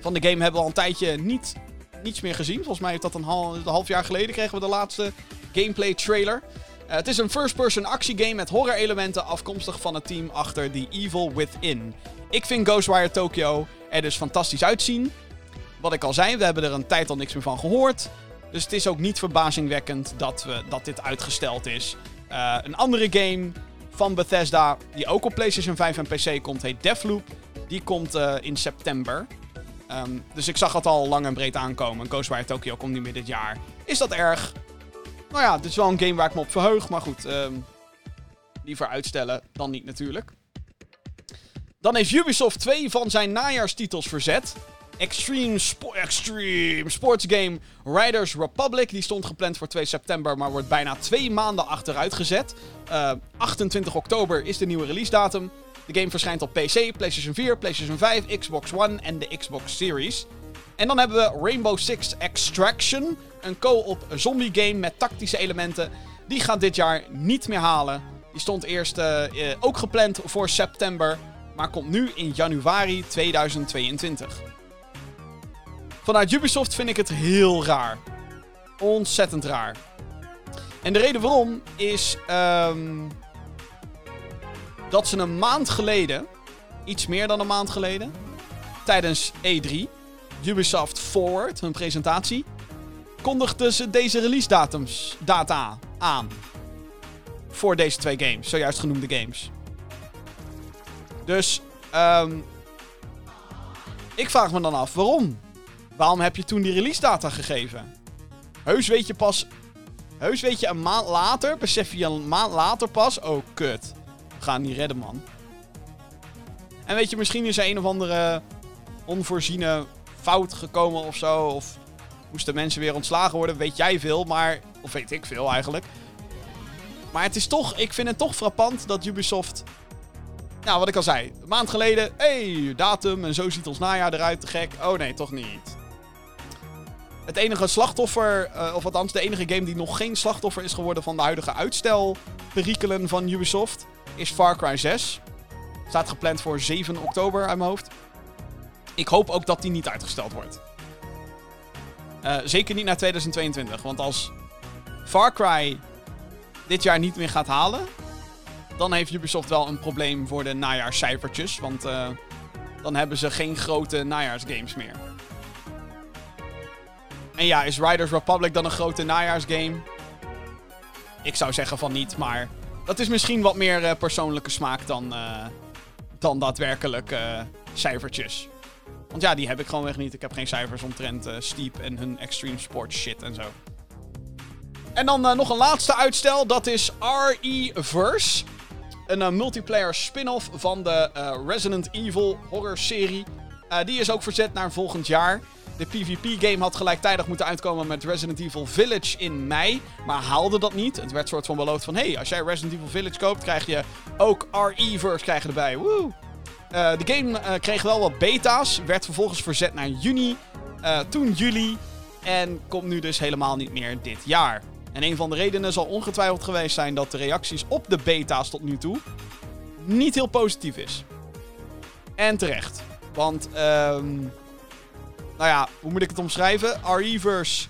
Van de game hebben we al een tijdje niet, niets meer gezien. Volgens mij heeft dat een, half, jaar geleden kregen we de laatste gameplay trailer. Uh, het is een first-person actiegame met horror-elementen afkomstig van het team achter The Evil Within. Ik vind Ghostwire Tokyo er dus fantastisch uitzien. Wat ik al zei, we hebben er een tijd al niks meer van gehoord. Dus het is ook niet verbazingwekkend dat, we, dat dit uitgesteld is. Uh, een andere game van Bethesda, die ook op PlayStation 5 en PC komt, heet Deathloop. Die komt uh, in september. Um, dus ik zag het al lang en breed aankomen. Ghostwire Tokyo komt niet meer dit jaar. Is dat erg? Nou ja, het is wel een game waar ik me op verheug. Maar goed, um, liever uitstellen dan niet natuurlijk. Dan heeft Ubisoft twee van zijn najaarstitels verzet. Extreme, Extreme Sports Game Riders Republic. Die stond gepland voor 2 september, maar wordt bijna twee maanden achteruit gezet. Uh, 28 oktober is de nieuwe release datum. De game verschijnt op PC, PlayStation 4, PlayStation 5, Xbox One en de Xbox Series. En dan hebben we Rainbow Six Extraction. Een co-op zombie game met tactische elementen. Die gaat dit jaar niet meer halen. Die stond eerst uh, uh, ook gepland voor september maar komt nu in januari 2022. Vanuit Ubisoft vind ik het heel raar. Ontzettend raar. En de reden waarom is um, dat ze een maand geleden, iets meer dan een maand geleden, tijdens E3, Ubisoft Forward, hun presentatie, kondigden ze deze release datums, data aan. Voor deze twee games, zojuist genoemde games. Dus, um, ik vraag me dan af, waarom? Waarom heb je toen die release data gegeven? Heus weet je pas... Heus weet je een maand later, besef je een maand later pas... Oh, kut. We gaan niet redden, man. En weet je, misschien is er een of andere onvoorziene fout gekomen of zo. Of moesten mensen weer ontslagen worden, weet jij veel, maar. Of weet ik veel eigenlijk. Maar het is toch, ik vind het toch frappant dat Ubisoft. Nou, wat ik al zei, een maand geleden. hey, datum en zo ziet ons najaar eruit, te gek. Oh nee, toch niet. Het enige slachtoffer, uh, of althans de enige game die nog geen slachtoffer is geworden van de huidige uitstelperikelen van Ubisoft, is Far Cry 6. Staat gepland voor 7 oktober uit mijn hoofd. Ik hoop ook dat die niet uitgesteld wordt. Uh, zeker niet naar 2022, want als Far Cry dit jaar niet meer gaat halen, dan heeft Ubisoft wel een probleem voor de najaarscijfertjes. Want uh, dan hebben ze geen grote najaarsgames meer. En ja, is Riders Republic dan een grote najaarsgame? Ik zou zeggen van niet, maar dat is misschien wat meer uh, persoonlijke smaak dan, uh, dan daadwerkelijk cijfertjes. Want ja, die heb ik gewoon weg niet. Ik heb geen cijfers omtrent Steep en hun extreme sports shit en zo. En dan nog een laatste uitstel, dat is RE-Verse. Een multiplayer spin-off van de Resident Evil horror serie. die is ook verzet naar volgend jaar. De PvP-game had gelijktijdig moeten uitkomen met Resident Evil Village in mei, maar haalde dat niet. Het werd soort van beloofd van, hey, als jij Resident Evil Village koopt, krijg je ook RE-verse erbij. Woe! De game kreeg wel wat beta's, werd vervolgens verzet naar juni, toen juli en komt nu dus helemaal niet meer dit jaar. En een van de redenen zal ongetwijfeld geweest zijn dat de reacties op de beta's tot nu toe niet heel positief is. En terecht. Want ehm nou ja, hoe moet ik het omschrijven? RE-verse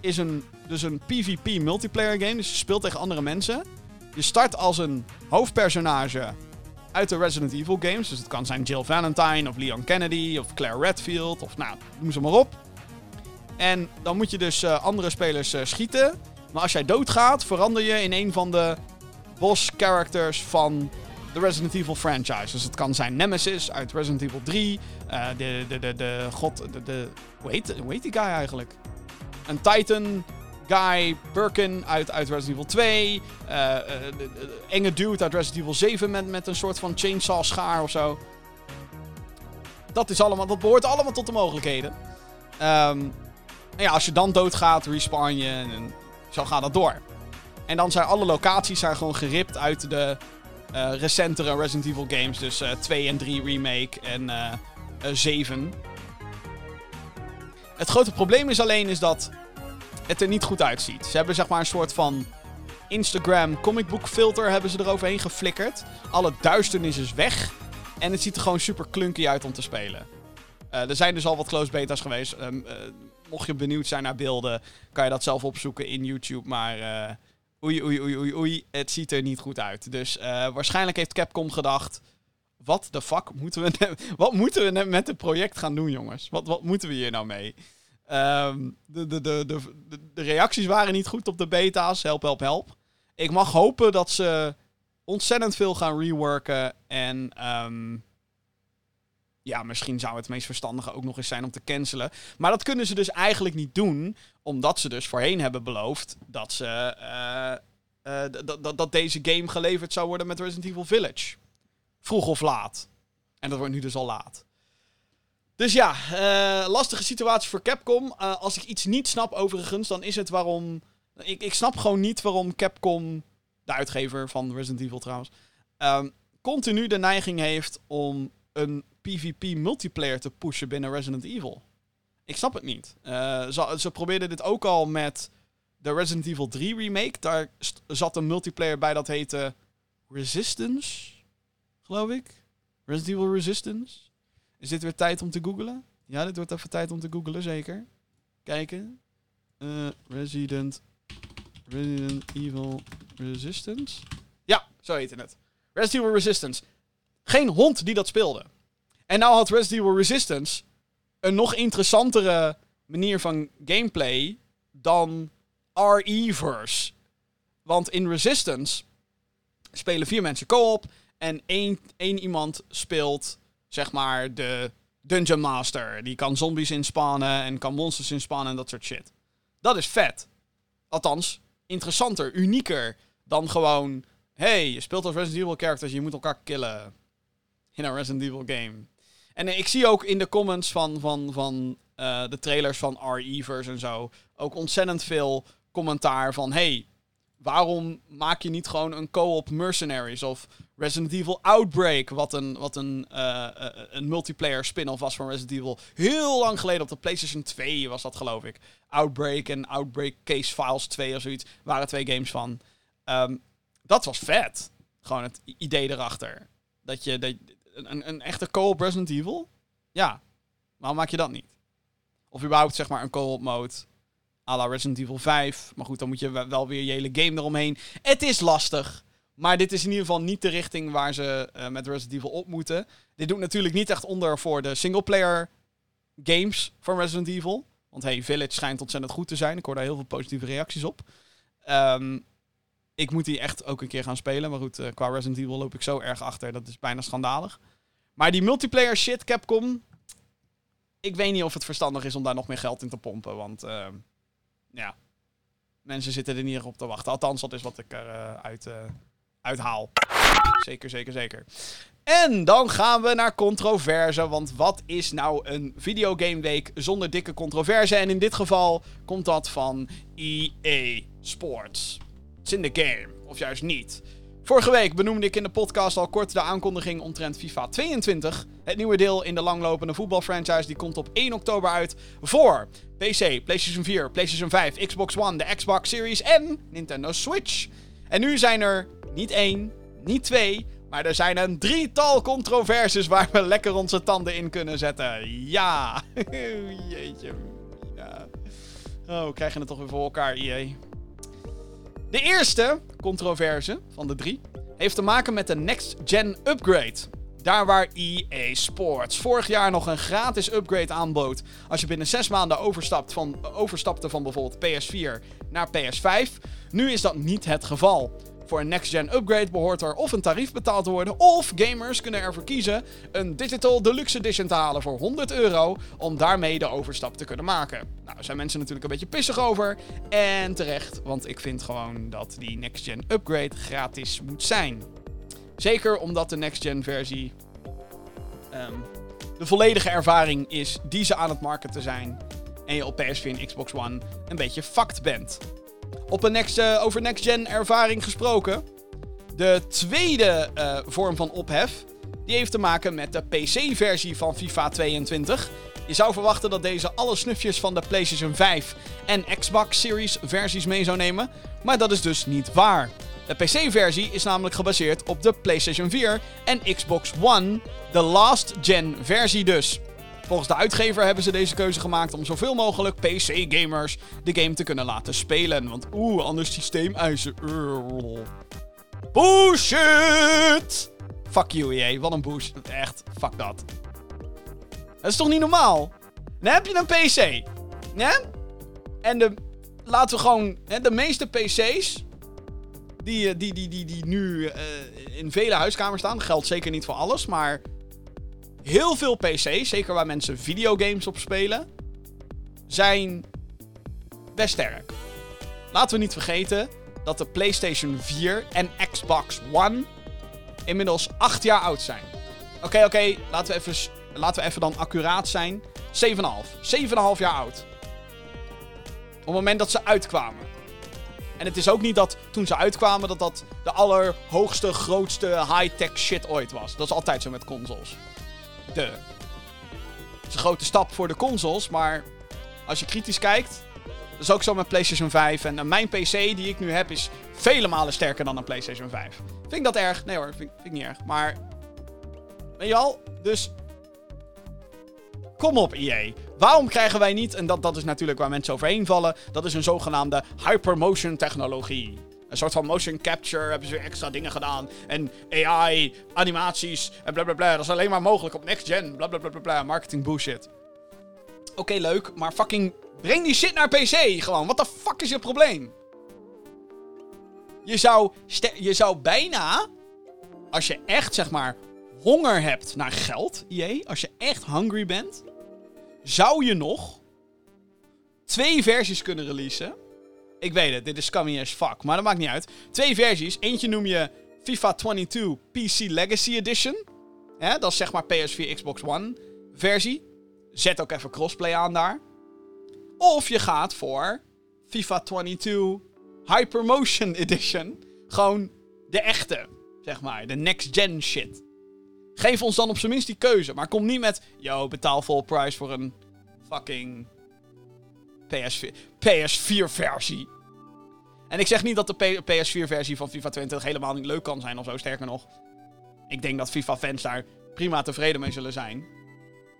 is een, dus een PvP multiplayer game. Dus je speelt tegen andere mensen. Je start als een hoofdpersonage uit de Resident Evil games. Dus het kan zijn Jill Valentine of Leon Kennedy of Claire Redfield of nou, noem ze maar op. En dan moet je dus uh, andere spelers uh, schieten. Maar als jij doodgaat, verander je in een van de boss characters van de Resident Evil franchise. Dus het kan zijn Nemesis uit Resident Evil 3. Uh, eh, de, de, de, de, god, de, de, hoe, heet, hoe heet die guy eigenlijk? Een Titan guy, Birkin uit, uit Resident Evil 2. Uh, uh, de, de, enge dude uit Resident Evil 7 met, met een soort van chainsaw schaar of zo. Dat, is allemaal, dat behoort allemaal tot de mogelijkheden. Um, ja, als je dan doodgaat, respawn je en zo gaat dat door. En dan zijn alle locaties zijn gewoon geript uit de uh, recentere Resident Evil games. Dus uh, 2 en 3 remake en uh, 7. Het grote probleem is alleen is dat het er niet goed uitziet. Ze hebben zeg maar een soort van Instagram comicbook filter hebben ze eroverheen geflikkerd. Alle duisternis is weg. En het ziet er gewoon super clunky uit om te spelen. Er zijn dus al wat close betas geweest. Uh, mocht je benieuwd zijn naar beelden, kan je dat zelf opzoeken in YouTube. Maar uh, oei, oei, oei, oei, oei, het ziet er niet goed uit. Dus waarschijnlijk heeft Capcom gedacht... Wat de fuck moeten we, wat moeten we met het project gaan doen, jongens? Wat, wat moeten we hier nou mee? Um, de, de, de, de, de reacties waren niet goed op de beta's. Help, help, help. Ik mag hopen dat ze ontzettend veel gaan reworken. En um, ja, misschien zou het meest verstandige ook nog eens zijn om te cancelen. Maar dat kunnen ze dus eigenlijk niet doen. Omdat ze dus voorheen hebben beloofd dat, ze, uh, uh, dat, deze game geleverd zou worden met Resident Evil Village. Vroeg of laat. En dat wordt nu dus al laat. Dus ja, uh, lastige situatie voor Capcom. Als ik iets niet snap overigens, dan is het waarom... Ik, ik snap gewoon niet waarom Capcom, de uitgever van Resident Evil trouwens, um, continu de neiging heeft om een PvP multiplayer te pushen binnen Resident Evil. Ik snap het niet. Ze, ze probeerden dit ook al met de Resident Evil 3 remake. Daar zat een multiplayer bij dat heette Resistance, geloof ik. Resident Evil Resistance. Is dit weer tijd om te googlen? Ja, dit wordt even tijd om te googlen, zeker. Kijken. Uh, Resident, Resident Evil Resistance. Ja, zo heette het. Resident Evil Resistance. Geen hond die dat speelde. En nou had Resident Evil Resistance een nog interessantere manier van gameplay dan RE-verse. Want in Resistance spelen vier mensen co-op en één, één iemand speelt zeg maar de Dungeon Master. Die kan zombies inspannen en kan monsters inspannen en dat soort shit. Dat is vet. Althans, interessanter, unieker dan gewoon... hey, je speelt als Resident Evil characters, je moet elkaar killen. In een Resident Evil game. En ik zie ook in de comments van, van, van eh, de trailers van RE-verse en zo ook ontzettend veel commentaar van... Hey, waarom maak je niet gewoon een co-op Mercenaries of Resident Evil Outbreak, wat een, wat een, uh, een multiplayer spin-off was van Resident Evil. Heel lang geleden op de PlayStation 2 was dat, geloof ik. Outbreak en Outbreak Case Files 2 of zoiets waren twee games van. Um, dat was vet. Gewoon het idee erachter. Dat je dat, een, een echte co-op Resident Evil? Ja. Waarom maak je dat niet? Of überhaupt zeg maar een co-op mode à la Resident Evil 5. Maar goed, dan moet je wel weer je hele game eromheen. Het is lastig. Maar dit is in ieder geval niet de richting waar ze uh, met Resident Evil op moeten. Dit doet natuurlijk niet echt onder voor de singleplayer games van Resident Evil. Want hey, Village schijnt ontzettend goed te zijn. Ik hoor daar heel veel positieve reacties op. Um, ik moet die echt ook een keer gaan spelen. Maar goed, uh, qua Resident Evil loop ik zo erg achter. Dat is bijna schandalig. Maar die multiplayer shit, Capcom. Ik weet niet of het verstandig is om daar nog meer geld in te pompen. Want uh, ja, mensen zitten er niet op te wachten. Althans, dat is wat ik eruit uh, uithaal. Zeker, zeker, zeker. En dan gaan we naar controverse. Want wat is nou een videogameweek zonder dikke controverse? En in dit geval komt dat van EA Sports. In the game, of juist niet. Vorige week benoemde ik in de podcast al kort de aankondiging omtrent FIFA 22. Het nieuwe deel in de langlopende voetbalfranchise die komt op 1 oktober uit voor PC, PlayStation 4, PlayStation 5, Xbox One, de Xbox Series en Nintendo Switch. En nu zijn er niet één, niet twee, maar er zijn een drietal controversies waar we lekker onze tanden in kunnen zetten. Ja. Jeetje. Oh, we krijgen het toch weer voor elkaar, EA. De eerste controverse van de drie heeft te maken met de Next Gen Upgrade. Daar waar EA Sports vorig jaar nog een gratis upgrade aanbood als je binnen 6 maanden overstapt van, overstapte van bijvoorbeeld PS4 naar PS5, nu is dat niet het geval. Voor een next-gen upgrade behoort er of een tarief betaald te worden, of gamers kunnen ervoor kiezen een Digital Deluxe Edition te halen voor 100 euro, om daarmee de overstap te kunnen maken. Nou, zijn mensen natuurlijk een beetje pissig over. En terecht, want ik vind gewoon dat die next-gen upgrade gratis moet zijn. Zeker omdat de next-gen versie um, de volledige ervaring is die ze aan het marketen zijn. En je op PS4 en Xbox One een beetje fucked bent. Op een next, uh, over next-gen ervaring gesproken. De tweede uh, vorm van ophef, die heeft te maken met de PC-versie van FIFA 22. Je zou verwachten dat deze alle snufjes van de PlayStation 5 en Xbox Series versies mee zou nemen, maar dat is dus niet waar. De PC-versie is namelijk gebaseerd op de PlayStation 4 en Xbox One, de last-gen versie dus. Volgens de uitgever hebben ze deze keuze gemaakt om zoveel mogelijk PC-gamers de game te kunnen laten spelen. Want oeh, anders systeemeisen. Bullshit! Fuck you, EA. Wat een bullshit. Echt, fuck dat. Dat is toch niet normaal? Dan heb je een PC. Ja? En de, laten we gewoon... Hè, de meeste PC's... Die, die, die, die, die nu uh, in vele huiskamers staan. Geldt zeker niet voor alles, maar heel veel PC's, zeker waar mensen videogames op spelen, zijn best sterk. Laten we niet vergeten dat de PlayStation 4 en Xbox One inmiddels 8 jaar oud zijn. Oké, oké, laten, we even, laten we even dan accuraat zijn. 7,5. 7,5 jaar oud. Op het moment dat ze uitkwamen. En het is ook niet dat toen ze uitkwamen dat dat de allerhoogste, grootste high-tech shit ooit was. Dat is altijd zo met consoles. Het is een grote stap voor de consoles, maar als je kritisch kijkt, dat is ook zo met PlayStation 5. En mijn PC die ik nu heb is vele malen sterker dan een PlayStation 5. Vind ik dat erg? Nee hoor, vind, vind ik niet erg. Maar, weet je al? Dus, kom op EA. Waarom krijgen wij niet, en dat, dat is natuurlijk waar mensen overheen vallen, dat is een zogenaamde hypermotion technologie. Een soort van motion capture hebben ze weer extra dingen gedaan. En AI, animaties en bla bla bla. Dat is alleen maar mogelijk op next gen. Bla bla bla bla. Marketing bullshit. Oké, leuk, maar fucking breng die shit naar PC gewoon. Wat de fuck is je probleem? Je zou, je zou bijna, als je echt zeg maar honger hebt naar geld, IE, als je echt hungry bent, zou je nog twee versies kunnen releasen ik weet het, dit is scummy as fuck, maar dat maakt niet uit. Twee versies. Eentje noem je FIFA 22 PC Legacy Edition. dat is zeg maar PS4 Xbox One versie. zet ook even crossplay aan daar. Of je gaat voor FIFA 22 Hypermotion Edition. Gewoon de echte, zeg maar. De next-gen shit. Geef ons dan op zijn minst die keuze. Maar kom niet met, yo, betaal full price voor een fucking PS4, PS4 versie. En ik zeg niet dat de PS4 versie van FIFA 22 helemaal niet leuk kan zijn of zo. Sterker nog, ik denk dat FIFA fans daar prima tevreden mee zullen zijn.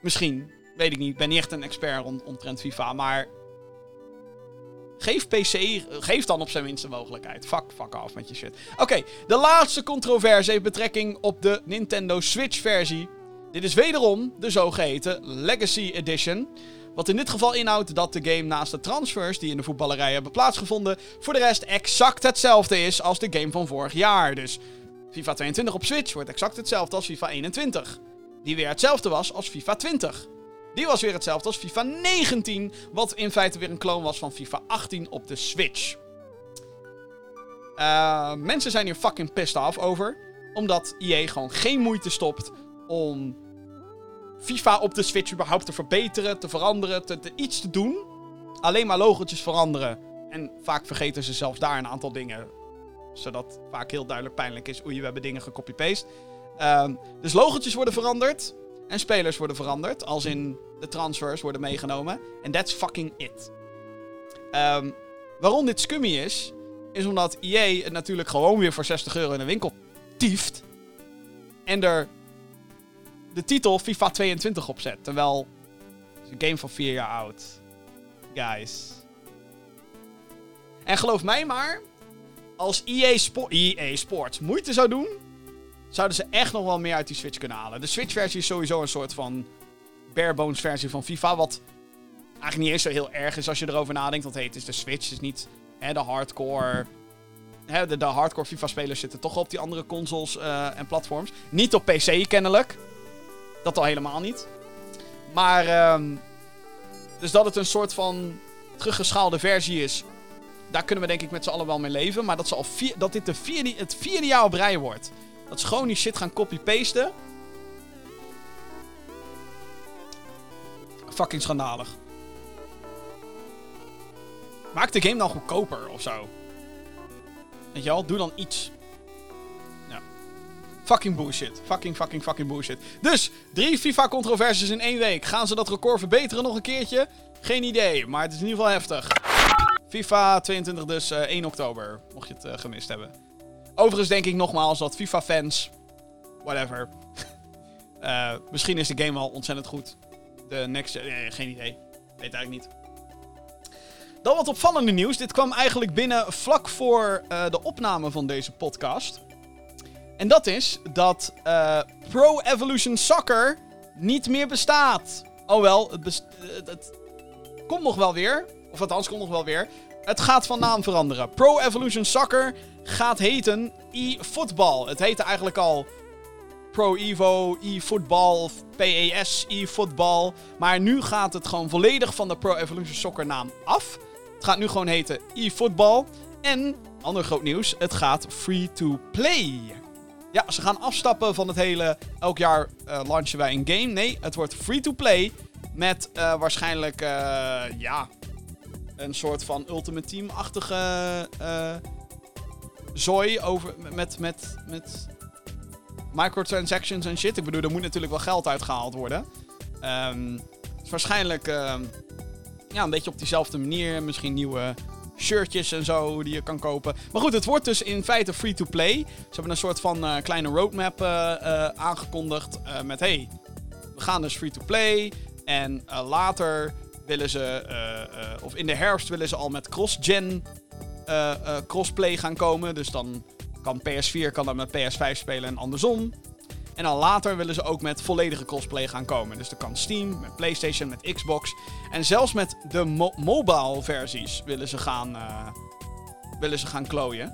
Misschien, weet ik niet. Ik ben niet echt een expert rond, omtrent FIFA, maar Geef PC, geef dan op zijn minst een mogelijkheid. Fuck, fuck af met je shit. Oké, de laatste controverse heeft betrekking op de Nintendo Switch versie. Dit is wederom de zogeheten Legacy Edition. Wat in dit geval inhoudt dat de game naast de transfers die in de voetballerij hebben plaatsgevonden, voor de rest exact hetzelfde is als de game van vorig jaar. Dus FIFA 22 op Switch wordt exact hetzelfde als FIFA 21. Die weer hetzelfde was als FIFA 20. Die was weer hetzelfde als FIFA 19, wat in feite weer een clone was van FIFA 18 op de Switch. Uh, mensen zijn hier fucking pissed off over, omdat EA gewoon geen moeite stopt om FIFA op de Switch überhaupt te verbeteren, te veranderen, te, iets te doen. Alleen maar logotjes veranderen. En vaak vergeten ze zelfs daar een aantal dingen. Zodat vaak heel duidelijk pijnlijk is, oei, we hebben dingen gecopy-paste. Uh, dus logotjes worden veranderd. En spelers worden veranderd. Als in de transfers worden meegenomen. En that's fucking it. Um, waarom dit scummy is, is omdat EA het natuurlijk gewoon weer voor 60 euro in de winkel tieft. En er de titel FIFA 22 opzet. Terwijl het is een game van 4 jaar oud. Guys. En geloof mij maar, als EA, EA Sports moeite zou doen, zouden ze echt nog wel meer uit die Switch kunnen halen. De Switch-versie is sowieso een soort van barebones versie van FIFA. Wat eigenlijk niet eens zo heel erg is als je erover nadenkt. Want hey, het is de Switch, het is niet hè, de hardcore. De, hardcore FIFA-spelers zitten toch op die andere consoles uh, en platforms. Niet op PC kennelijk. Dat al helemaal niet. Maar, um, dus dat het een soort van teruggeschaalde versie is. Daar kunnen we denk ik met z'n allen wel mee leven. Maar dat, ze al vier, dat dit de vierde, het vierde jaar op rij wordt. Dat ze gewoon die shit gaan copy-pasten. Fucking schandalig. Maak de game dan goedkoper of zo. Weet je wel, doe dan iets. Fucking bullshit. Fucking, fucking, fucking bullshit. Dus, drie FIFA-controversies in één week. Gaan ze dat record verbeteren nog een keertje? Geen idee, maar het is in ieder geval heftig. FIFA 22 dus uh, 1 oktober, mocht je het uh, gemist hebben. Overigens denk ik nogmaals dat FIFA-fans, whatever. uh, misschien is de game wel ontzettend goed. De next, geen idee. Weet eigenlijk niet. Dan wat opvallende nieuws. Dit kwam eigenlijk binnen vlak voor de opname van deze podcast. En dat is dat uh, Pro Evolution Soccer niet meer bestaat. Oh wel, het, best het komt nog wel weer. Of althans, komt nog wel weer. Het gaat van naam veranderen. Pro Evolution Soccer gaat heten eFootball. Het heette eigenlijk al Pro Evo, eFootball of PES eFootball. Maar nu gaat het gewoon volledig van de Pro Evolution Soccer naam af. Het gaat nu gewoon heten eFootball. En, ander groot nieuws, het gaat free to play. Ja, ze gaan afstappen van het hele elk jaar uh, launchen wij een game. Nee, het wordt free to play met uh, waarschijnlijk uh, ja, een soort van Ultimate Team-achtige zooi over, met, met, met microtransactions en shit. Ik bedoel, er moet natuurlijk wel geld uitgehaald worden. Um, waarschijnlijk uh, ja, een beetje op diezelfde manier. Misschien nieuwe shirtjes en zo die je kan kopen. Maar goed, het wordt dus in feite free-to-play. Ze hebben een soort van uh, kleine roadmap uh, uh, aangekondigd met... Hey, we gaan dus free-to-play. En later willen ze... of in de herfst willen ze al met cross-gen crossplay gaan komen. Dus dan kan PS4 kan dan met PS5 spelen en andersom. En dan later willen ze ook met volledige crossplay gaan komen. Dus dan kan Steam, met PlayStation, met Xbox. En zelfs met de mo mobile versies willen ze gaan, uh, willen ze gaan klooien.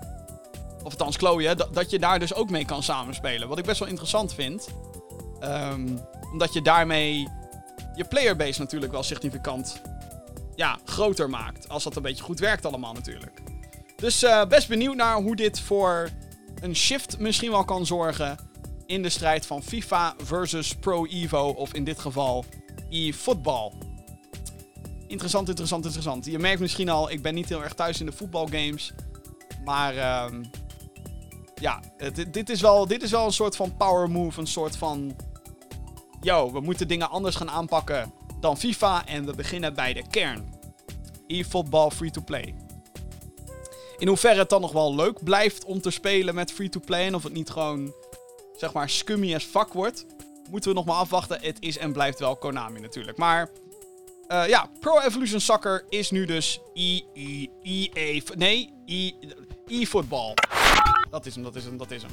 Of althans klooien, dat je daar dus ook mee kan samenspelen. Wat ik best wel interessant vind. Um, omdat je daarmee je playerbase natuurlijk wel significant ja, groter maakt. Als dat een beetje goed werkt allemaal natuurlijk. Dus uh, best benieuwd naar hoe dit voor een shift misschien wel kan zorgen in de strijd van FIFA versus Pro Evo, of in dit geval eFootball. Interessant, interessant, interessant. Je merkt misschien al, ik ben niet heel erg thuis in de voetbalgames. Maar ehm, ja, het- dit, is wel, dit is wel een soort van power move. Een soort van... Yo, we moeten dingen anders gaan aanpakken dan FIFA. En we beginnen bij de kern. eFootball free-to-play. In hoeverre het dan nog wel leuk blijft om te spelen met free-to-play. En of het niet gewoon, zeg maar, scummy as fuck wordt. Moeten we nog maar afwachten. Het is en blijft wel Konami natuurlijk. Maar eh, ja, Pro Evolution Soccer is nu dus E E EA. Nee, E eFootball. Dat is hem, dat is hem, dat is hem.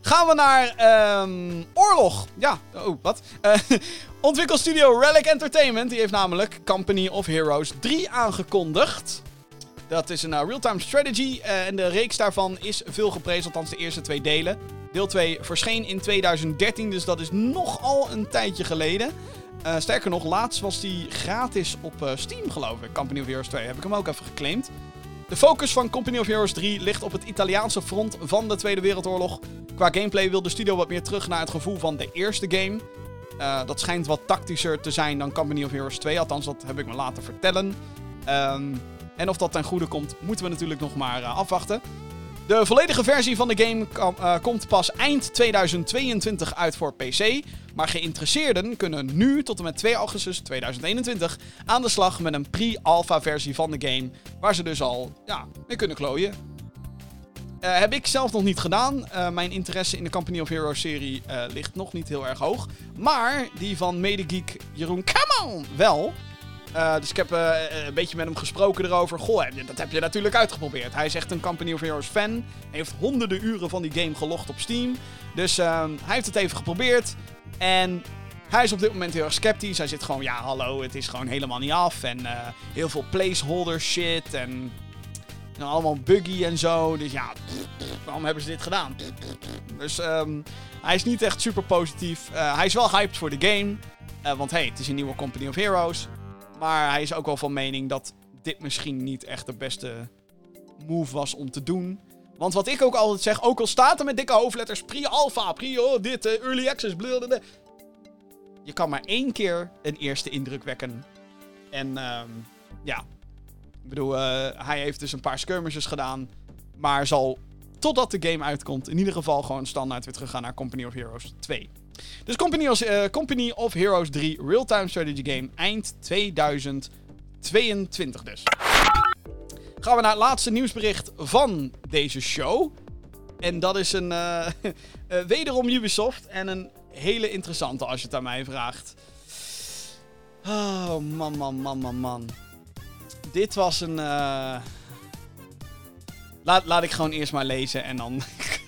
Gaan we naar ehm, Oorlog. Ja, oh, wat? Eh, ontwikkelstudio Relic Entertainment. Die heeft namelijk Company of Heroes 3 aangekondigd. Dat is een eh, real-time strategy. en de reeks daarvan is veel geprezen, althans de eerste twee delen. Deel 2 verscheen in 2013, dus dat is nogal een tijdje geleden. Eh, sterker nog, laatst was die gratis op eh, Steam, geloof ik. Company of Heroes 2. Heb ik hem ook even geclaimd. De focus van Company of Heroes 3 ligt op het Italiaanse front van de Tweede Wereldoorlog. Qua gameplay wil de studio wat meer terug naar het gevoel van de eerste game. Eh, dat schijnt wat tactischer te zijn dan Company of Heroes 2. Althans, dat heb ik me laten vertellen. Ehm, en of dat ten goede komt, moeten we natuurlijk nog maar afwachten. De volledige versie van de game eh, komt pas eind 2022 uit voor PC. Maar geïnteresseerden kunnen nu tot en met 2 augustus 2021 aan de slag met een pre-alpha versie van de game. Waar ze dus al ja, mee kunnen klooien. Eh, heb ik zelf nog niet gedaan. Eh, mijn interesse in de Company of Heroes serie ligt nog niet heel erg hoog. Maar die van medegeek Jeroen Kamon wel. Eh, dus ik heb eh, een beetje met hem gesproken erover. Goh, dat heb je natuurlijk uitgeprobeerd. Hij is echt een Company of Heroes fan. Heeft honderden uren van die game gelogd op Steam. Dus ehm, hij heeft het even geprobeerd. En hij is op dit moment heel erg sceptisch. Hij zit gewoon, ja hallo, het is gewoon helemaal niet af. En eh, heel veel placeholder shit. En, en allemaal buggy en zo. Dus ja, waarom hebben ze dit gedaan? Dus ehm, hij is niet echt super positief. Hij is wel hyped voor de game. Want hey, het is een nieuwe Company of Heroes. Maar hij is ook wel van mening dat dit misschien niet echt de beste move was om te doen. Want wat ik ook altijd zeg, ook al staat er met dikke hoofdletters pre-alpha, pre oh, dit, eh, early access, blablabla. Je kan maar één keer een eerste indruk wekken. En ehm, ja, ik bedoel, eh, hij heeft dus een paar skirmishes gedaan. Maar zal, totdat de game uitkomt, in ieder geval gewoon standaard weer teruggaan naar Company of Heroes 2. Dus Company of, eh, Company of Heroes 3 real-time strategy game eind 2022 dus. Gaan we naar het laatste nieuwsbericht van deze show. En dat is een eh, eh, wederom Ubisoft en een hele interessante als je het aan mij vraagt. Oh man, man, man, man, man. Dit was een. Laat, laat ik gewoon eerst maar lezen en dan.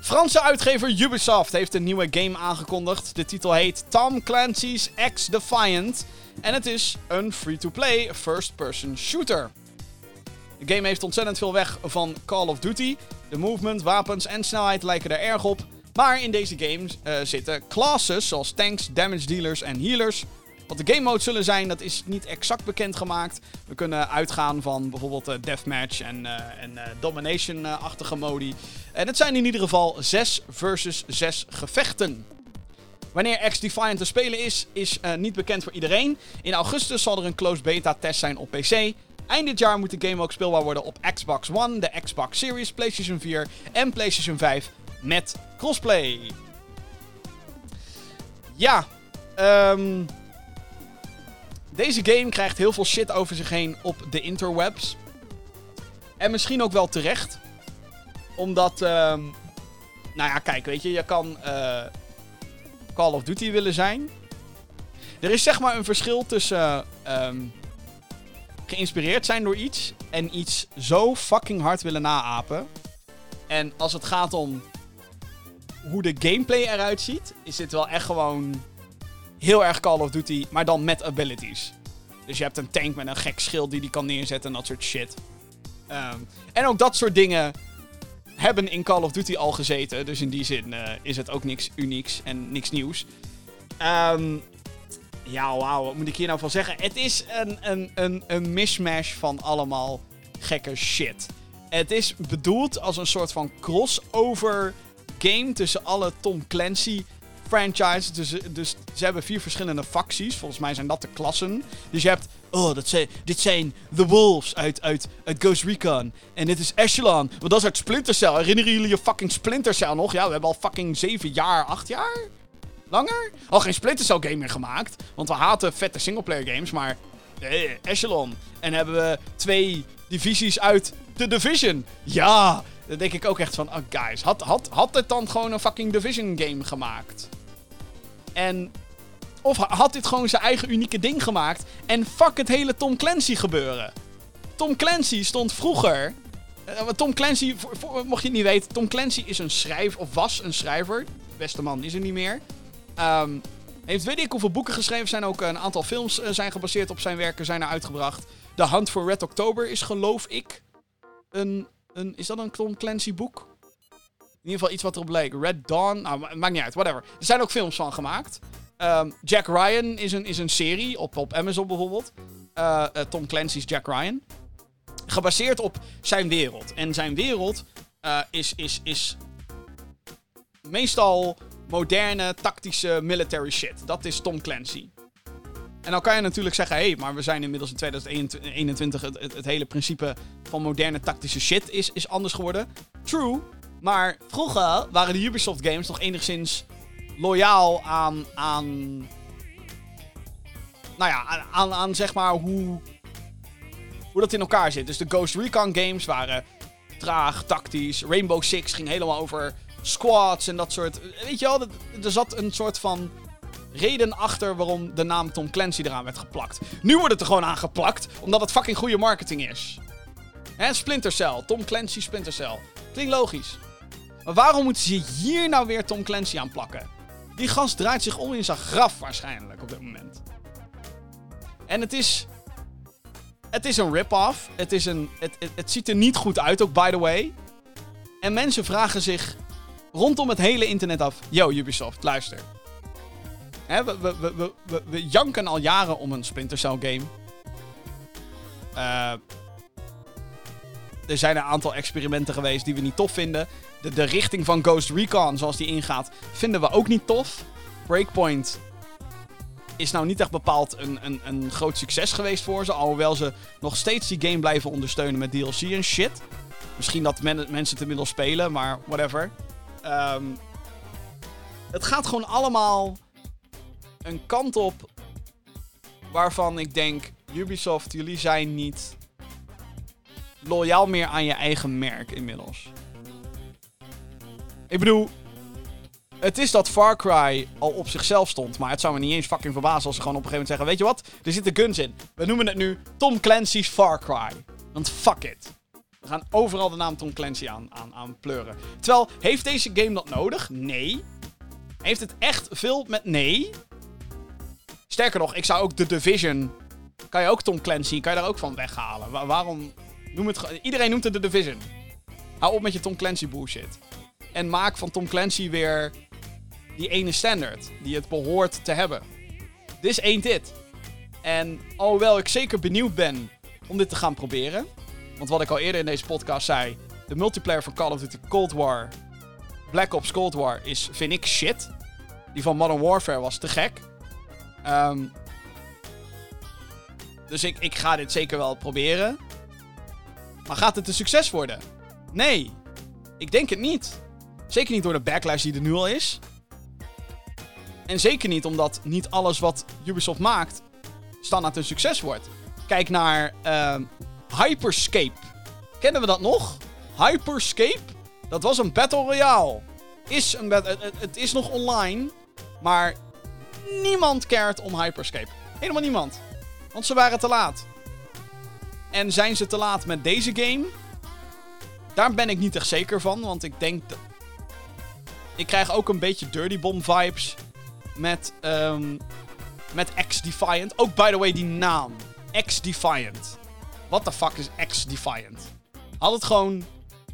Franse uitgever Ubisoft heeft een nieuwe game aangekondigd. De titel heet Tom Clancy's X Defiant. En het is een free-to-play first-person shooter. De game heeft ontzettend veel weg van Call of Duty. De movement, wapens en snelheid lijken er erg op. Maar in deze game eh, zitten classes zoals tanks, damage dealers en healers. Wat de game mode zullen zijn, dat is niet exact bekendgemaakt. We kunnen uitgaan van bijvoorbeeld eh, deathmatch en, eh, en eh, domination-achtige modi. En het zijn in ieder geval 6 versus 6 gevechten. Wanneer X-Defiant te spelen is, is niet bekend voor iedereen. In augustus zal er een closed beta test zijn op PC. Eind dit jaar moet de game ook speelbaar worden op Xbox One, de Xbox Series, PlayStation 4 en PlayStation 5 met crossplay. Ja, ehm deze game krijgt heel veel shit over zich heen op de interwebs. En misschien ook wel terecht. Omdat, ehm, nou ja, kijk, weet je, je kan eh, Call of Duty willen zijn. Er is zeg maar een verschil tussen ehm, geïnspireerd zijn door iets en iets zo fucking hard willen naapen. En als het gaat om hoe de gameplay eruit ziet, is dit wel echt gewoon heel erg Call of Duty, maar dan met abilities. Dus je hebt een tank met een gek schild die die kan neerzetten en dat soort shit. Ehm, en ook dat soort dingen hebben in Call of Duty al gezeten. Dus in die zin eh, is het ook niks unieks en niks nieuws. Ehm, ja, wauw, wat moet ik hier nou van zeggen? Het is een, een, een, een mishmash van allemaal gekke shit. Het is bedoeld als een soort van crossover game tussen alle Tom Clancy franchise. Dus, dus ze hebben vier verschillende facties. Volgens mij zijn dat de klassen. Dus je hebt... Oh, dat zijn, dit zijn The Wolves uit, uit, uit Ghost Recon. En dit is Echelon. Want dat is uit Splinter Cell. Herinneren jullie je fucking Splinter Cell nog? Ja, we hebben al fucking zeven jaar, acht jaar? Langer? Al geen Splinter Cell game meer gemaakt. Want we haten vette singleplayer games. Maar eh, Echelon. En hebben we twee divisies uit The Division. Ja, dan denk ik ook echt van, oh guys, had, had, had het dan gewoon een fucking Division game gemaakt? En, of had dit gewoon zijn eigen unieke ding gemaakt? En fuck het hele Tom Clancy gebeuren. Tom Clancy stond vroeger... eh, Tom Clancy, mocht je het niet weten, Tom Clancy is een schrijver, of was een schrijver. Beste man is er niet meer. Ehm, heeft weet ik hoeveel boeken geschreven zijn. Ook een aantal films eh, zijn gebaseerd op zijn werken, zijn er uitgebracht. The Hunt for Red October is geloof ik een, een... Is dat een Tom Clancy boek? In ieder geval iets wat erop leek. Red Dawn, nou, ma- maakt niet uit, whatever. Er zijn ook films van gemaakt. Ehm, Jack Ryan is een, is een serie, op, op Amazon bijvoorbeeld. Eh, eh, Tom Clancy's Jack Ryan. Gebaseerd op zijn wereld. En zijn wereld eh, is, is, is meestal moderne, tactische, military shit. Dat is Tom Clancy. En dan kan je natuurlijk zeggen, hé, hey, maar we zijn inmiddels in 2021, het, het, het hele principe van moderne tactische shit is, is anders geworden. True, maar vroeger waren de Ubisoft games nog enigszins loyaal aan, aan nou ja, aan, aan, zeg maar hoe, hoe dat in elkaar zit. Dus de Ghost Recon games waren traag, tactisch. Rainbow Six ging helemaal over squads en dat soort. Weet je wel, er zat een soort van reden achter waarom de naam Tom Clancy eraan werd geplakt. Nu wordt het er gewoon aan geplakt, omdat het fucking goede marketing is. Hè, Splinter Cell, Tom Clancy Splinter Cell. Klinkt logisch. Waarom moeten ze hier nou weer Tom Clancy aan plakken? Die gast draait zich om in zijn graf waarschijnlijk op dit moment. En het is. Het is een rip-off. Het, is een, het, het, ziet er niet goed uit, ook by the way. En mensen vragen zich rondom het hele internet af: Yo, Ubisoft, luister. We, we, we, we, we janken al jaren om een Splinter Cell game. Eh, er zijn een aantal experimenten geweest die we niet tof vinden. De, de richting van Ghost Recon, zoals die ingaat, vinden we ook niet tof. Breakpoint is nou niet echt bepaald een, een, een groot succes geweest voor ze. Alhoewel ze nog steeds die game blijven ondersteunen met DLC en shit. Misschien dat men, mensen het inmiddels spelen, maar whatever. Ehm, het gaat gewoon allemaal een kant op waarvan ik denk: Ubisoft, jullie zijn niet loyaal meer aan je eigen merk inmiddels. Ik bedoel, het is dat Far Cry al op zichzelf stond, maar het zou me niet eens fucking verbazen als ze gewoon op een gegeven moment zeggen: Weet je wat, er zitten guns in. We noemen het nu Tom Clancy's Far Cry. Want fuck it. We gaan overal de naam Tom Clancy aan, aan, aan pleuren. Terwijl, heeft deze game dat nodig? Nee. Heeft het echt veel met nee? Sterker nog, ik zou ook The Division. Kan je ook Tom Clancy, kan je daar ook van weghalen? Wa- waarom? Noem het, iedereen noemt het The Division. Hou op met je Tom Clancy bullshit. En maak van Tom Clancy weer die ene standaard die het behoort te hebben. This ain't it. En alhoewel ik zeker benieuwd ben om dit te gaan proberen. Want wat ik al eerder in deze podcast zei, de multiplayer van Call of Duty Cold War, Black Ops Cold War is, vind ik, shit. Die van Modern Warfare was te gek. Ehm, dus ik, ik ga dit zeker wel proberen. Maar gaat het een succes worden? Nee. Ik denk het niet. Zeker niet door de backlash die er nu al is. En zeker niet omdat niet alles wat Ubisoft maakt standaard een succes wordt. Kijk naar ehm, Hyperscape. Kennen we dat nog? Hyperscape? Dat was een Battle Royale. Is een het, het- is nog online, maar niemand cared om Hyperscape. Helemaal niemand. Want ze waren te laat. En zijn ze te laat met deze game? Daar ben ik niet echt zeker van, want ik denk... dat- Ik krijg ook een beetje Dirty Bomb vibes met, ehm met X-Defiant. Ook, by the way, die naam. X-Defiant. What the fuck is X-Defiant? Had het gewoon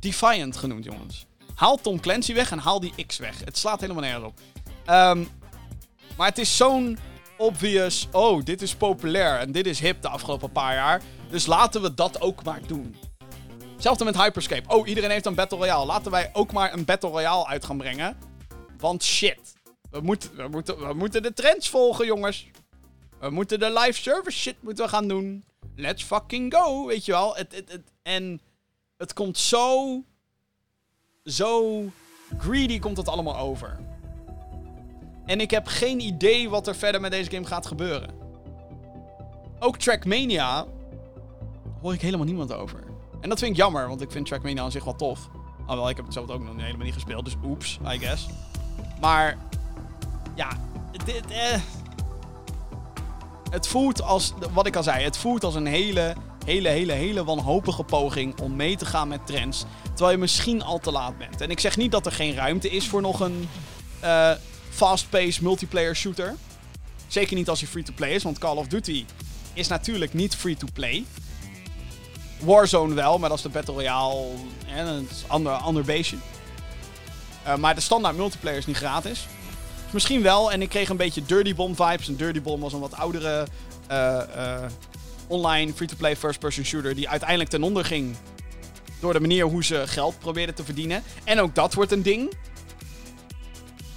Defiant genoemd, jongens. Haal Tom Clancy weg en haal die X weg. Het slaat helemaal nergens op. Ehm, maar het is zo'n obvious... Oh, dit is populair en dit is hip de afgelopen paar jaar. Dus laten we dat ook maar doen. Hetzelfde met Hyperscape. Oh, iedereen heeft een Battle Royale. Laten wij ook maar een Battle Royale uit gaan brengen. Want shit. We moeten, we, moeten, we moeten de trends volgen, jongens. We moeten de live service shit moeten we gaan doen. Let's fucking go, weet je wel. Het, het, het, en het komt zo... Zo greedy komt het allemaal over. En ik heb geen idee wat er verder met deze game gaat gebeuren. Ook Trackmania hoor ik helemaal niemand over. En dat vind ik jammer, want ik vind Trackmania aan zich wel tof. Alhoewel, ik heb het zelf ook nog helemaal niet gespeeld, dus oeps, I guess. Maar, ja, dit, eh, het voelt als, wat ik al zei, het voelt als een hele, hele, hele, hele wanhopige poging om mee te gaan met trends. Terwijl je misschien al te laat bent. En ik zeg niet dat er geen ruimte is voor nog een uh, fast-paced multiplayer shooter. Zeker niet als hij free-to-play is, want Call of Duty is natuurlijk niet free-to-play. Warzone wel, maar dat is de Battle Royale. En een ander, ander beestje. Uh, maar de standaard multiplayer is niet gratis. Misschien wel. En ik kreeg een beetje Dirty Bomb vibes. En Dirty Bomb was een wat oudere uh, uh, online free-to-play first-person shooter. Die uiteindelijk ten onder ging. Door de manier hoe ze geld probeerden te verdienen. En ook dat wordt een ding.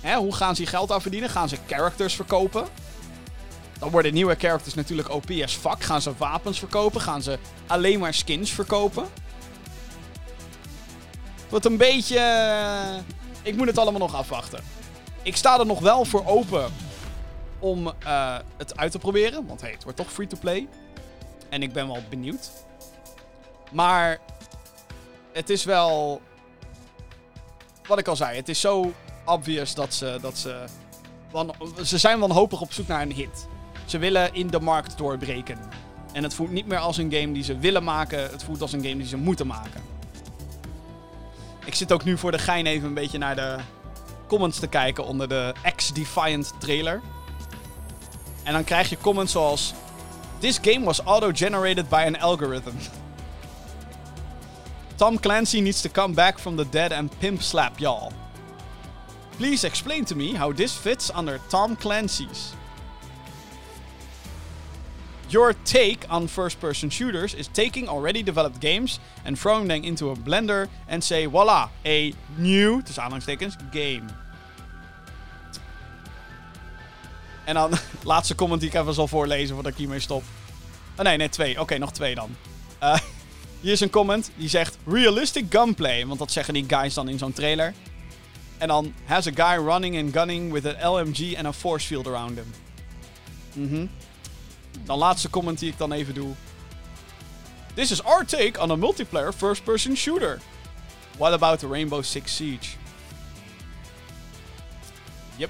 Hè, hoe gaan ze geld aan verdienen? Gaan ze characters verkopen? Dan worden nieuwe characters natuurlijk OP as fuck. Gaan ze wapens verkopen? Gaan ze alleen maar skins verkopen? Wat een beetje... Ik moet het allemaal nog afwachten. Ik sta er nog wel voor open om uh, het uit te proberen. Want hey, het wordt toch free-to-play. En ik ben wel benieuwd. Maar het is wel... Wat ik al zei, het is zo obvious dat ze... Dat ze, ze zijn wanhopig op zoek naar een hit. Ze willen in de markt doorbreken. En het voelt niet meer als een game die ze willen maken. Het voelt als een game die ze moeten maken. Ik zit ook nu voor de gein even een beetje naar de comments te kijken onder de X-Defiant trailer. En dan krijg je comments zoals... This game was auto-generated by an algorithm. Tom Clancy needs to come back from the dead and pimp slap y'all. Please explain to me how this fits under Tom Clancy's. Your take on first person shooters is taking already developed games and throwing them into a blender and say, voila, a new, tussen aanhalingstekens, game. En dan, laatste comment die ik even zal voorlezen voordat ik hiermee stop. Oh nee, nee, twee. Oké, nog twee dan. Uh, hier is een comment die zegt realistic gunplay. Want dat zeggen die guys dan in zo'n trailer. En dan has a guy running and gunning with an LMG and a force field around him. Mhm. Dan laatste comment die ik dan even doe. This is our take on a multiplayer first-person shooter. What about the Rainbow Six Siege? Yep.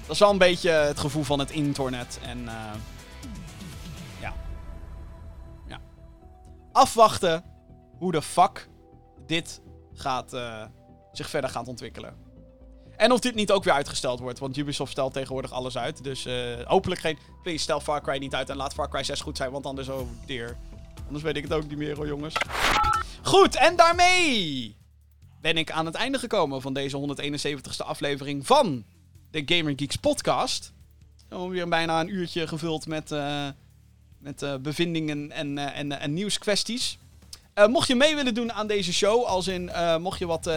Dat is wel een beetje het gevoel van het internet. En uh, ja. Ja. Afwachten hoe de fuck dit gaat, uh, zich verder gaat ontwikkelen. En of dit niet ook weer uitgesteld wordt. Want Ubisoft stelt tegenwoordig alles uit. Dus uh, hopelijk geen. Stel Far Cry niet uit en laat Far Cry 6 goed zijn. Want anders, oh dear. Anders weet ik het ook niet meer hoor, jongens. Goed, en daarmee ben ik aan het einde gekomen van deze 171ste aflevering van de Gamer Geeks podcast. Oh, weer bijna een uurtje gevuld met, uh, met uh, bevindingen en, en, en nieuwskwesties. mocht je mee willen doen aan deze show, als in mocht je wat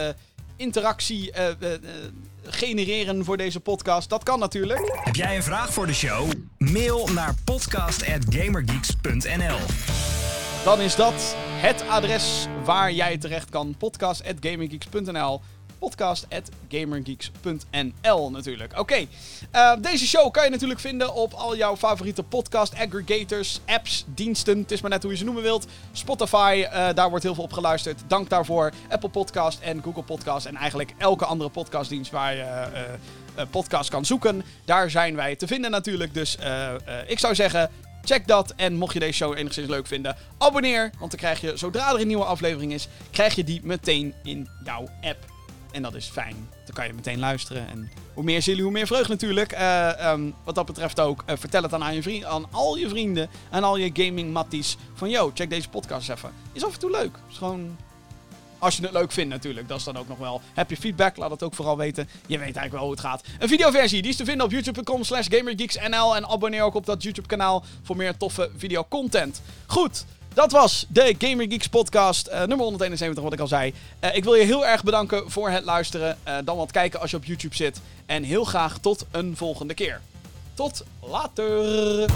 interactie uh, uh, genereren voor deze podcast. Dat kan natuurlijk. Heb jij een vraag voor de show? Mail naar podcast.gamergeeks.nl Dan is dat het adres waar jij terecht kan. podcast.gamergeeks.nl podcast.gamergeeks.nl natuurlijk. Oké, uh, deze show kan je natuurlijk vinden op al jouw favoriete podcast aggregators, apps, diensten. Het is maar net hoe je ze noemen wilt. Spotify, uh, daar wordt heel veel op geluisterd. Dank daarvoor. Apple Podcast en Google Podcast en eigenlijk elke andere podcastdienst waar je uh, podcast kan zoeken. Daar zijn wij te vinden natuurlijk. Dus ik zou zeggen, Check dat. En mocht je deze show enigszins leuk vinden, abonneer. Want dan krijg je, zodra er een nieuwe aflevering is, krijg je die meteen in jouw app. En dat is fijn. Dan kan je meteen luisteren. En hoe meer zielen, hoe meer vreugd natuurlijk. Uh, um, wat dat betreft ook. Uh, vertel het dan aan, je vriend, aan al je vrienden. En al je gaming matties. Van yo, check deze podcast even. Is af en toe leuk. Is gewoon... Als je het leuk vindt natuurlijk, dat is dan ook nog wel. Heb je feedback, laat het ook vooral weten. Je weet eigenlijk wel hoe het gaat. Een videoversie, die is te vinden op youtube.com slash gamergeeksnl. En abonneer ook op dat YouTube kanaal voor meer toffe videocontent. Goed, Dat was de Gamer Geeks podcast, eh, nummer 171, wat ik al zei. Eh, ik wil je heel erg bedanken voor het luisteren. Eh, dan wat kijken als je op YouTube zit. En heel graag tot een volgende keer. Tot later.